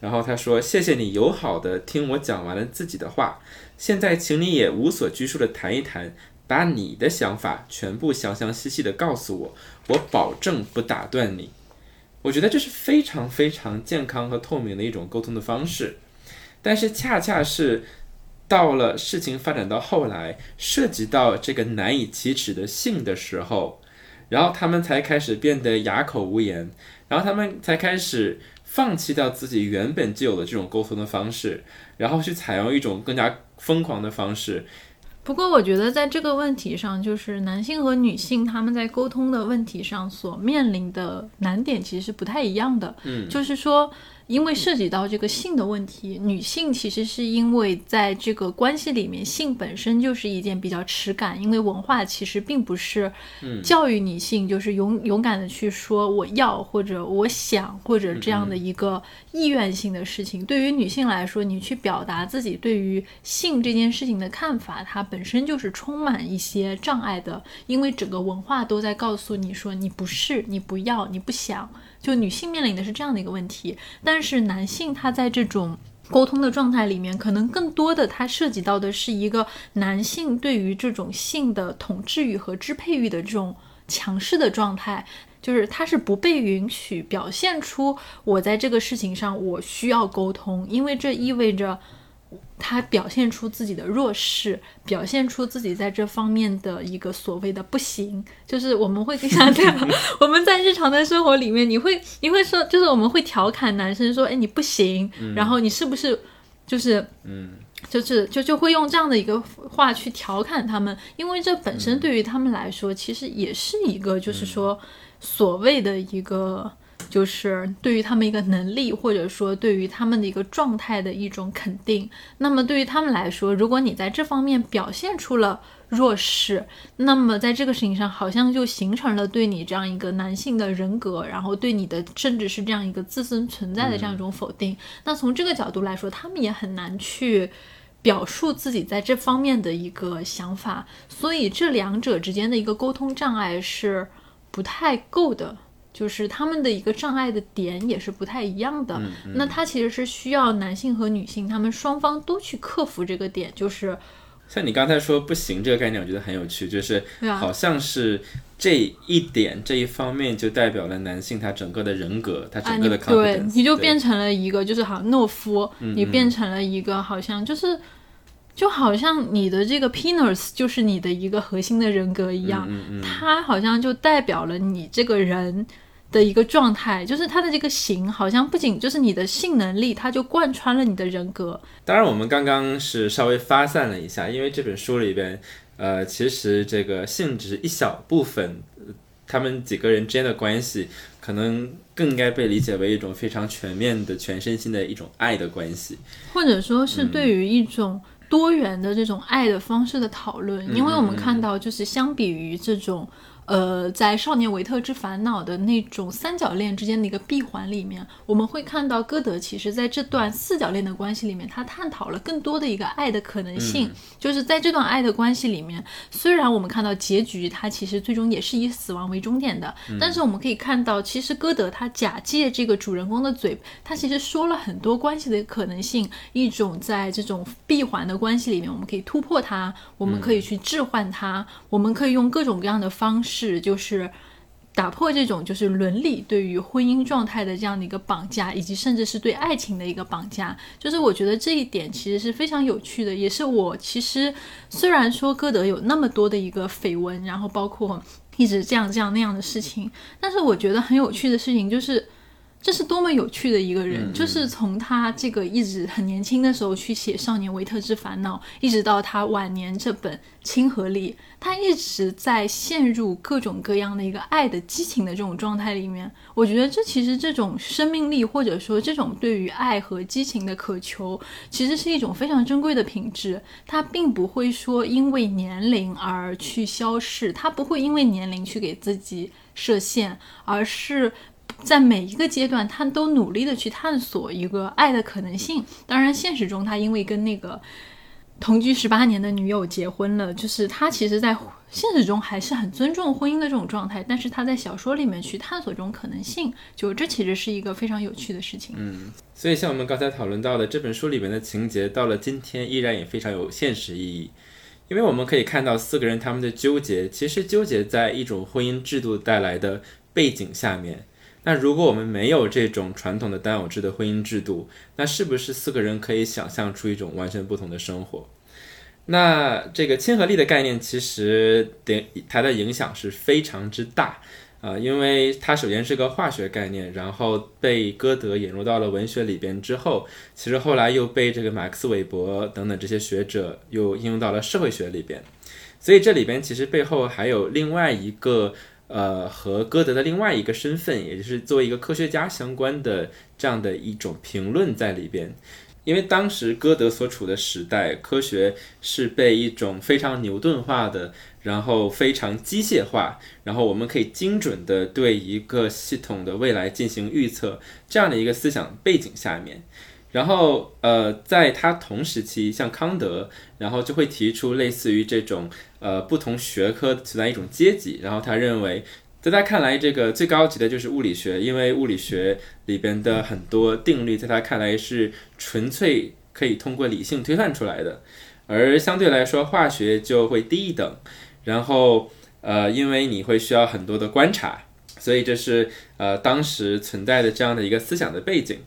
然后他说：“谢谢你友好的听我讲完了自己的话，现在请你也无所拘束的谈一谈，把你的想法全部详详细细的告诉我，我保证不打断你。”我觉得这是非常非常健康和透明的一种沟通的方式，但是恰恰是到了事情发展到后来，涉及到这个难以启齿的性的时候，然后他们才开始变得哑口无言，然后他们才开始放弃掉自己原本就有的这种沟通的方式，然后去采用一种更加疯狂的方式。不过，我觉得在这个问题上，就是男性和女性他们在沟通的问题上所面临的难点其实是不太一样的。嗯，就是说，因为涉及到这个性的问题，女性其实是因为在这个关系里面，性本身就是一件比较耻感，因为文化其实并不是教育女性就是勇勇敢的去说我要或者我想或者这样的一个意愿性的事情。对于女性来说，你去表达自己对于性这件事情的看法，它本本身就是充满一些障碍的，因为整个文化都在告诉你说你不是，你不要，你不想。就女性面临的是这样的一个问题，但是男性他在这种沟通的状态里面，可能更多的他涉及到的是一个男性对于这种性的统治欲和支配欲的这种强势的状态。就是他是不被允许表现出我在这个事情上我需要沟通，因为这意味着他表现出自己的弱势，表现出自己在这方面的一个所谓的不行。就是我们会经常这样，我们在日常的生活里面，你会你会说，就是我们会调侃男生说，哎，你不行，然后你是不是就是嗯。就是就就会用这样的一个话去调侃他们，因为这本身对于他们来说，其实也是一个就是说。所谓的一个，就是对于他们一个能力，或者说对于他们的一个状态的一种肯定。那么对于他们来说，如果你在这方面表现出了弱势，那么在这个事情上，好像就形成了对你这样一个男性的人格，然后对你的甚至是这样一个自身存在的这样一种否定。那从这个角度来说，他们也很难去表述自己在这方面的一个想法。所以这两者之间的一个沟通障碍是。不太够的，就是他们的一个障碍的点也是不太一样的。那他其实是需要男性和女性他们双方都去克服这个点。就是像你刚才说不行这个概念，我觉得很有趣，就是好像是这一点这一方面就代表了男性他整个的人格，他整个的对，你就变成了一个就是好像懦夫，你变成了一个好像就是。就好像你的这个 penis 就是你的一个核心的人格一样，它好像就代表了你这个人的一个状态，就是它的这个型好像不仅就是你的性能力，它就贯穿了你的人格。当然，我们刚刚是稍微发散了一下，因为这本书里边，呃，其实这个性只是一小部分，他们几个人之间的关系，可能更应该被理解为一种非常全面的、全身心的一种爱的关系，或者说是对于一种。多元的这种爱的方式的讨论，因为我们看到，就是相比于这种。呃，在《少年维特之烦恼》的那种三角恋之间的一个闭环里面，我们会看到歌德其实在这段四角恋的关系里面，他探讨了更多的一个爱的可能性。就是在这段爱的关系里面，虽然我们看到结局，他其实最终也是以死亡为终点的，但是我们可以看到，其实歌德他假借这个主人公的嘴，他其实说了很多关系的可能性。一种在这种闭环的关系里面，我们可以突破它，我们可以去置换它，我们可以用各种各样的方式。是，就是打破这种就是伦理对于婚姻状态的这样的一个绑架，以及甚至是对爱情的一个绑架。就是我觉得这一点其实是非常有趣的，也是我其实虽然说歌德有那么多的一个绯闻，然后包括一直这样这样那样的事情，但是我觉得很有趣的事情就是。这是多么有趣的一个人，就是从他这个一直很年轻的时候去写《少年维特之烦恼》，一直到他晚年这本《亲和力》，他一直在陷入各种各样的一个爱的激情的这种状态里面。我觉得这其实这种生命力，或者说这种对于爱和激情的渴求，其实是一种非常珍贵的品质。它并不会说因为年龄而去消逝，它不会因为年龄去给自己设限，而是。在每一个阶段，他都努力的去探索一个爱的可能性。当然，现实中他因为跟那个同居十八年的女友结婚了，就是他其实，在现实中还是很尊重婚姻的这种状态。但是他在小说里面去探索这种可能性，就这其实是一个非常有趣的事情。嗯，所以像我们刚才讨论到的这本书里面的情节，到了今天依然也非常有现实意义，因为我们可以看到四个人他们的纠结，其实纠结在一种婚姻制度带来的背景下面。那如果我们没有这种传统的单偶制的婚姻制度，那是不是四个人可以想象出一种完全不同的生活？那这个亲和力的概念其实对它的影响是非常之大啊，因为它首先是个化学概念，然后被歌德引入到了文学里边之后，其实后来又被这个马克思韦伯等等这些学者又应用到了社会学里边，所以这里边其实背后还有另外一个。呃，和歌德的另外一个身份，也就是作为一个科学家相关的这样的一种评论在里边，因为当时歌德所处的时代，科学是被一种非常牛顿化的，然后非常机械化，然后我们可以精准的对一个系统的未来进行预测。这样的一个思想背景下面，然后呃，在他同时期，像康德，然后就会提出类似于这种呃不同学科存在一种阶级，然后他认为。在他看来，这个最高级的就是物理学，因为物理学里边的很多定律，在他看来是纯粹可以通过理性推算出来的，而相对来说，化学就会低一等。然后，呃，因为你会需要很多的观察，所以这是呃当时存在的这样的一个思想的背景。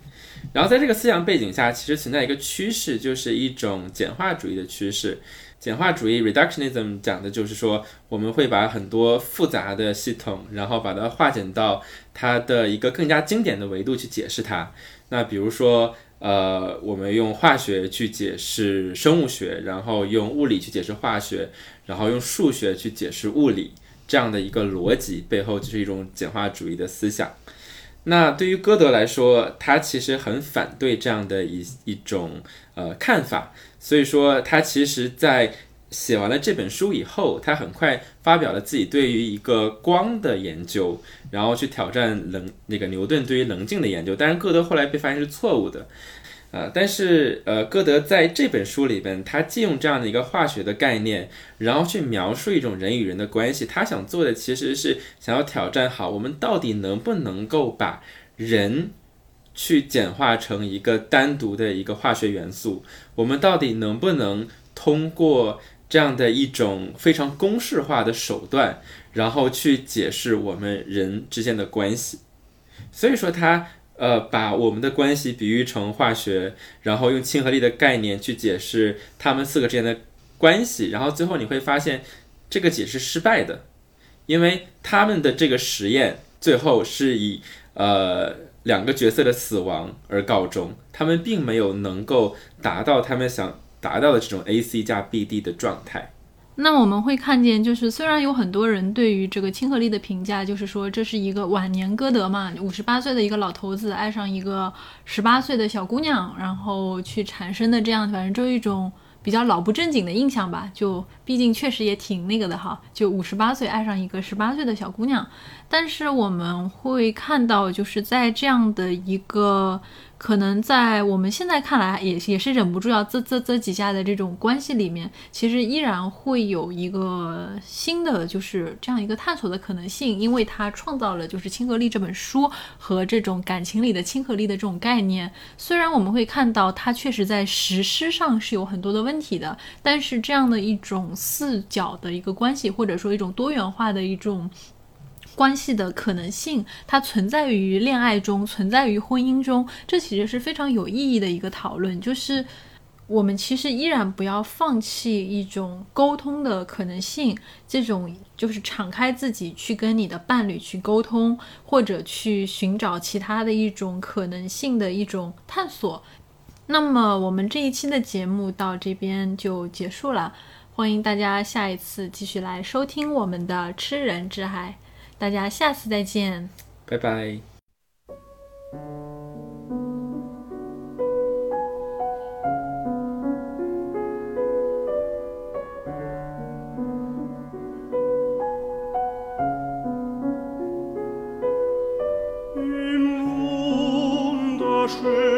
然后，在这个思想背景下，其实存在一个趋势，就是一种简化主义的趋势。简化主义 （reductionism） 讲的就是说，我们会把很多复杂的系统，然后把它化简到它的一个更加经典的维度去解释它。那比如说，呃，我们用化学去解释生物学，然后用物理去解释化学，然后用数学去解释物理，这样的一个逻辑背后就是一种简化主义的思想。那对于歌德来说，他其实很反对这样的一一种呃看法。所以说，他其实，在写完了这本书以后，他很快发表了自己对于一个光的研究，然后去挑战冷那个牛顿对于棱镜的研究。但是，歌德后来被发现是错误的，呃，但是呃，歌德在这本书里边，他借用这样的一个化学的概念，然后去描述一种人与人的关系。他想做的其实是想要挑战，好，我们到底能不能够把人。去简化成一个单独的一个化学元素，我们到底能不能通过这样的一种非常公式化的手段，然后去解释我们人之间的关系？所以说，他呃把我们的关系比喻成化学，然后用亲和力的概念去解释他们四个之间的关系，然后最后你会发现这个解释失败的，因为他们的这个实验最后是以呃。两个角色的死亡而告终，他们并没有能够达到他们想达到的这种 A C 加 B D 的状态。那我们会看见，就是虽然有很多人对于这个亲和力的评价，就是说这是一个晚年歌德嘛，五十八岁的一个老头子爱上一个十八岁的小姑娘，然后去产生的这样，反正就一种。比较老不正经的印象吧，就毕竟确实也挺那个的哈，就五十八岁爱上一个十八岁的小姑娘，但是我们会看到，就是在这样的一个。可能在我们现在看来，也也是忍不住要啧啧啧几下的这种关系里面，其实依然会有一个新的，就是这样一个探索的可能性，因为它创造了就是亲和力这本书和这种感情里的亲和力的这种概念。虽然我们会看到它确实在实施上是有很多的问题的，但是这样的一种四角的一个关系，或者说一种多元化的一种。关系的可能性，它存在于恋爱中，存在于婚姻中，这其实是非常有意义的一个讨论。就是我们其实依然不要放弃一种沟通的可能性，这种就是敞开自己去跟你的伴侣去沟通，或者去寻找其他的一种可能性的一种探索。那么我们这一期的节目到这边就结束了，欢迎大家下一次继续来收听我们的吃人之海。大家下次再见，拜拜。的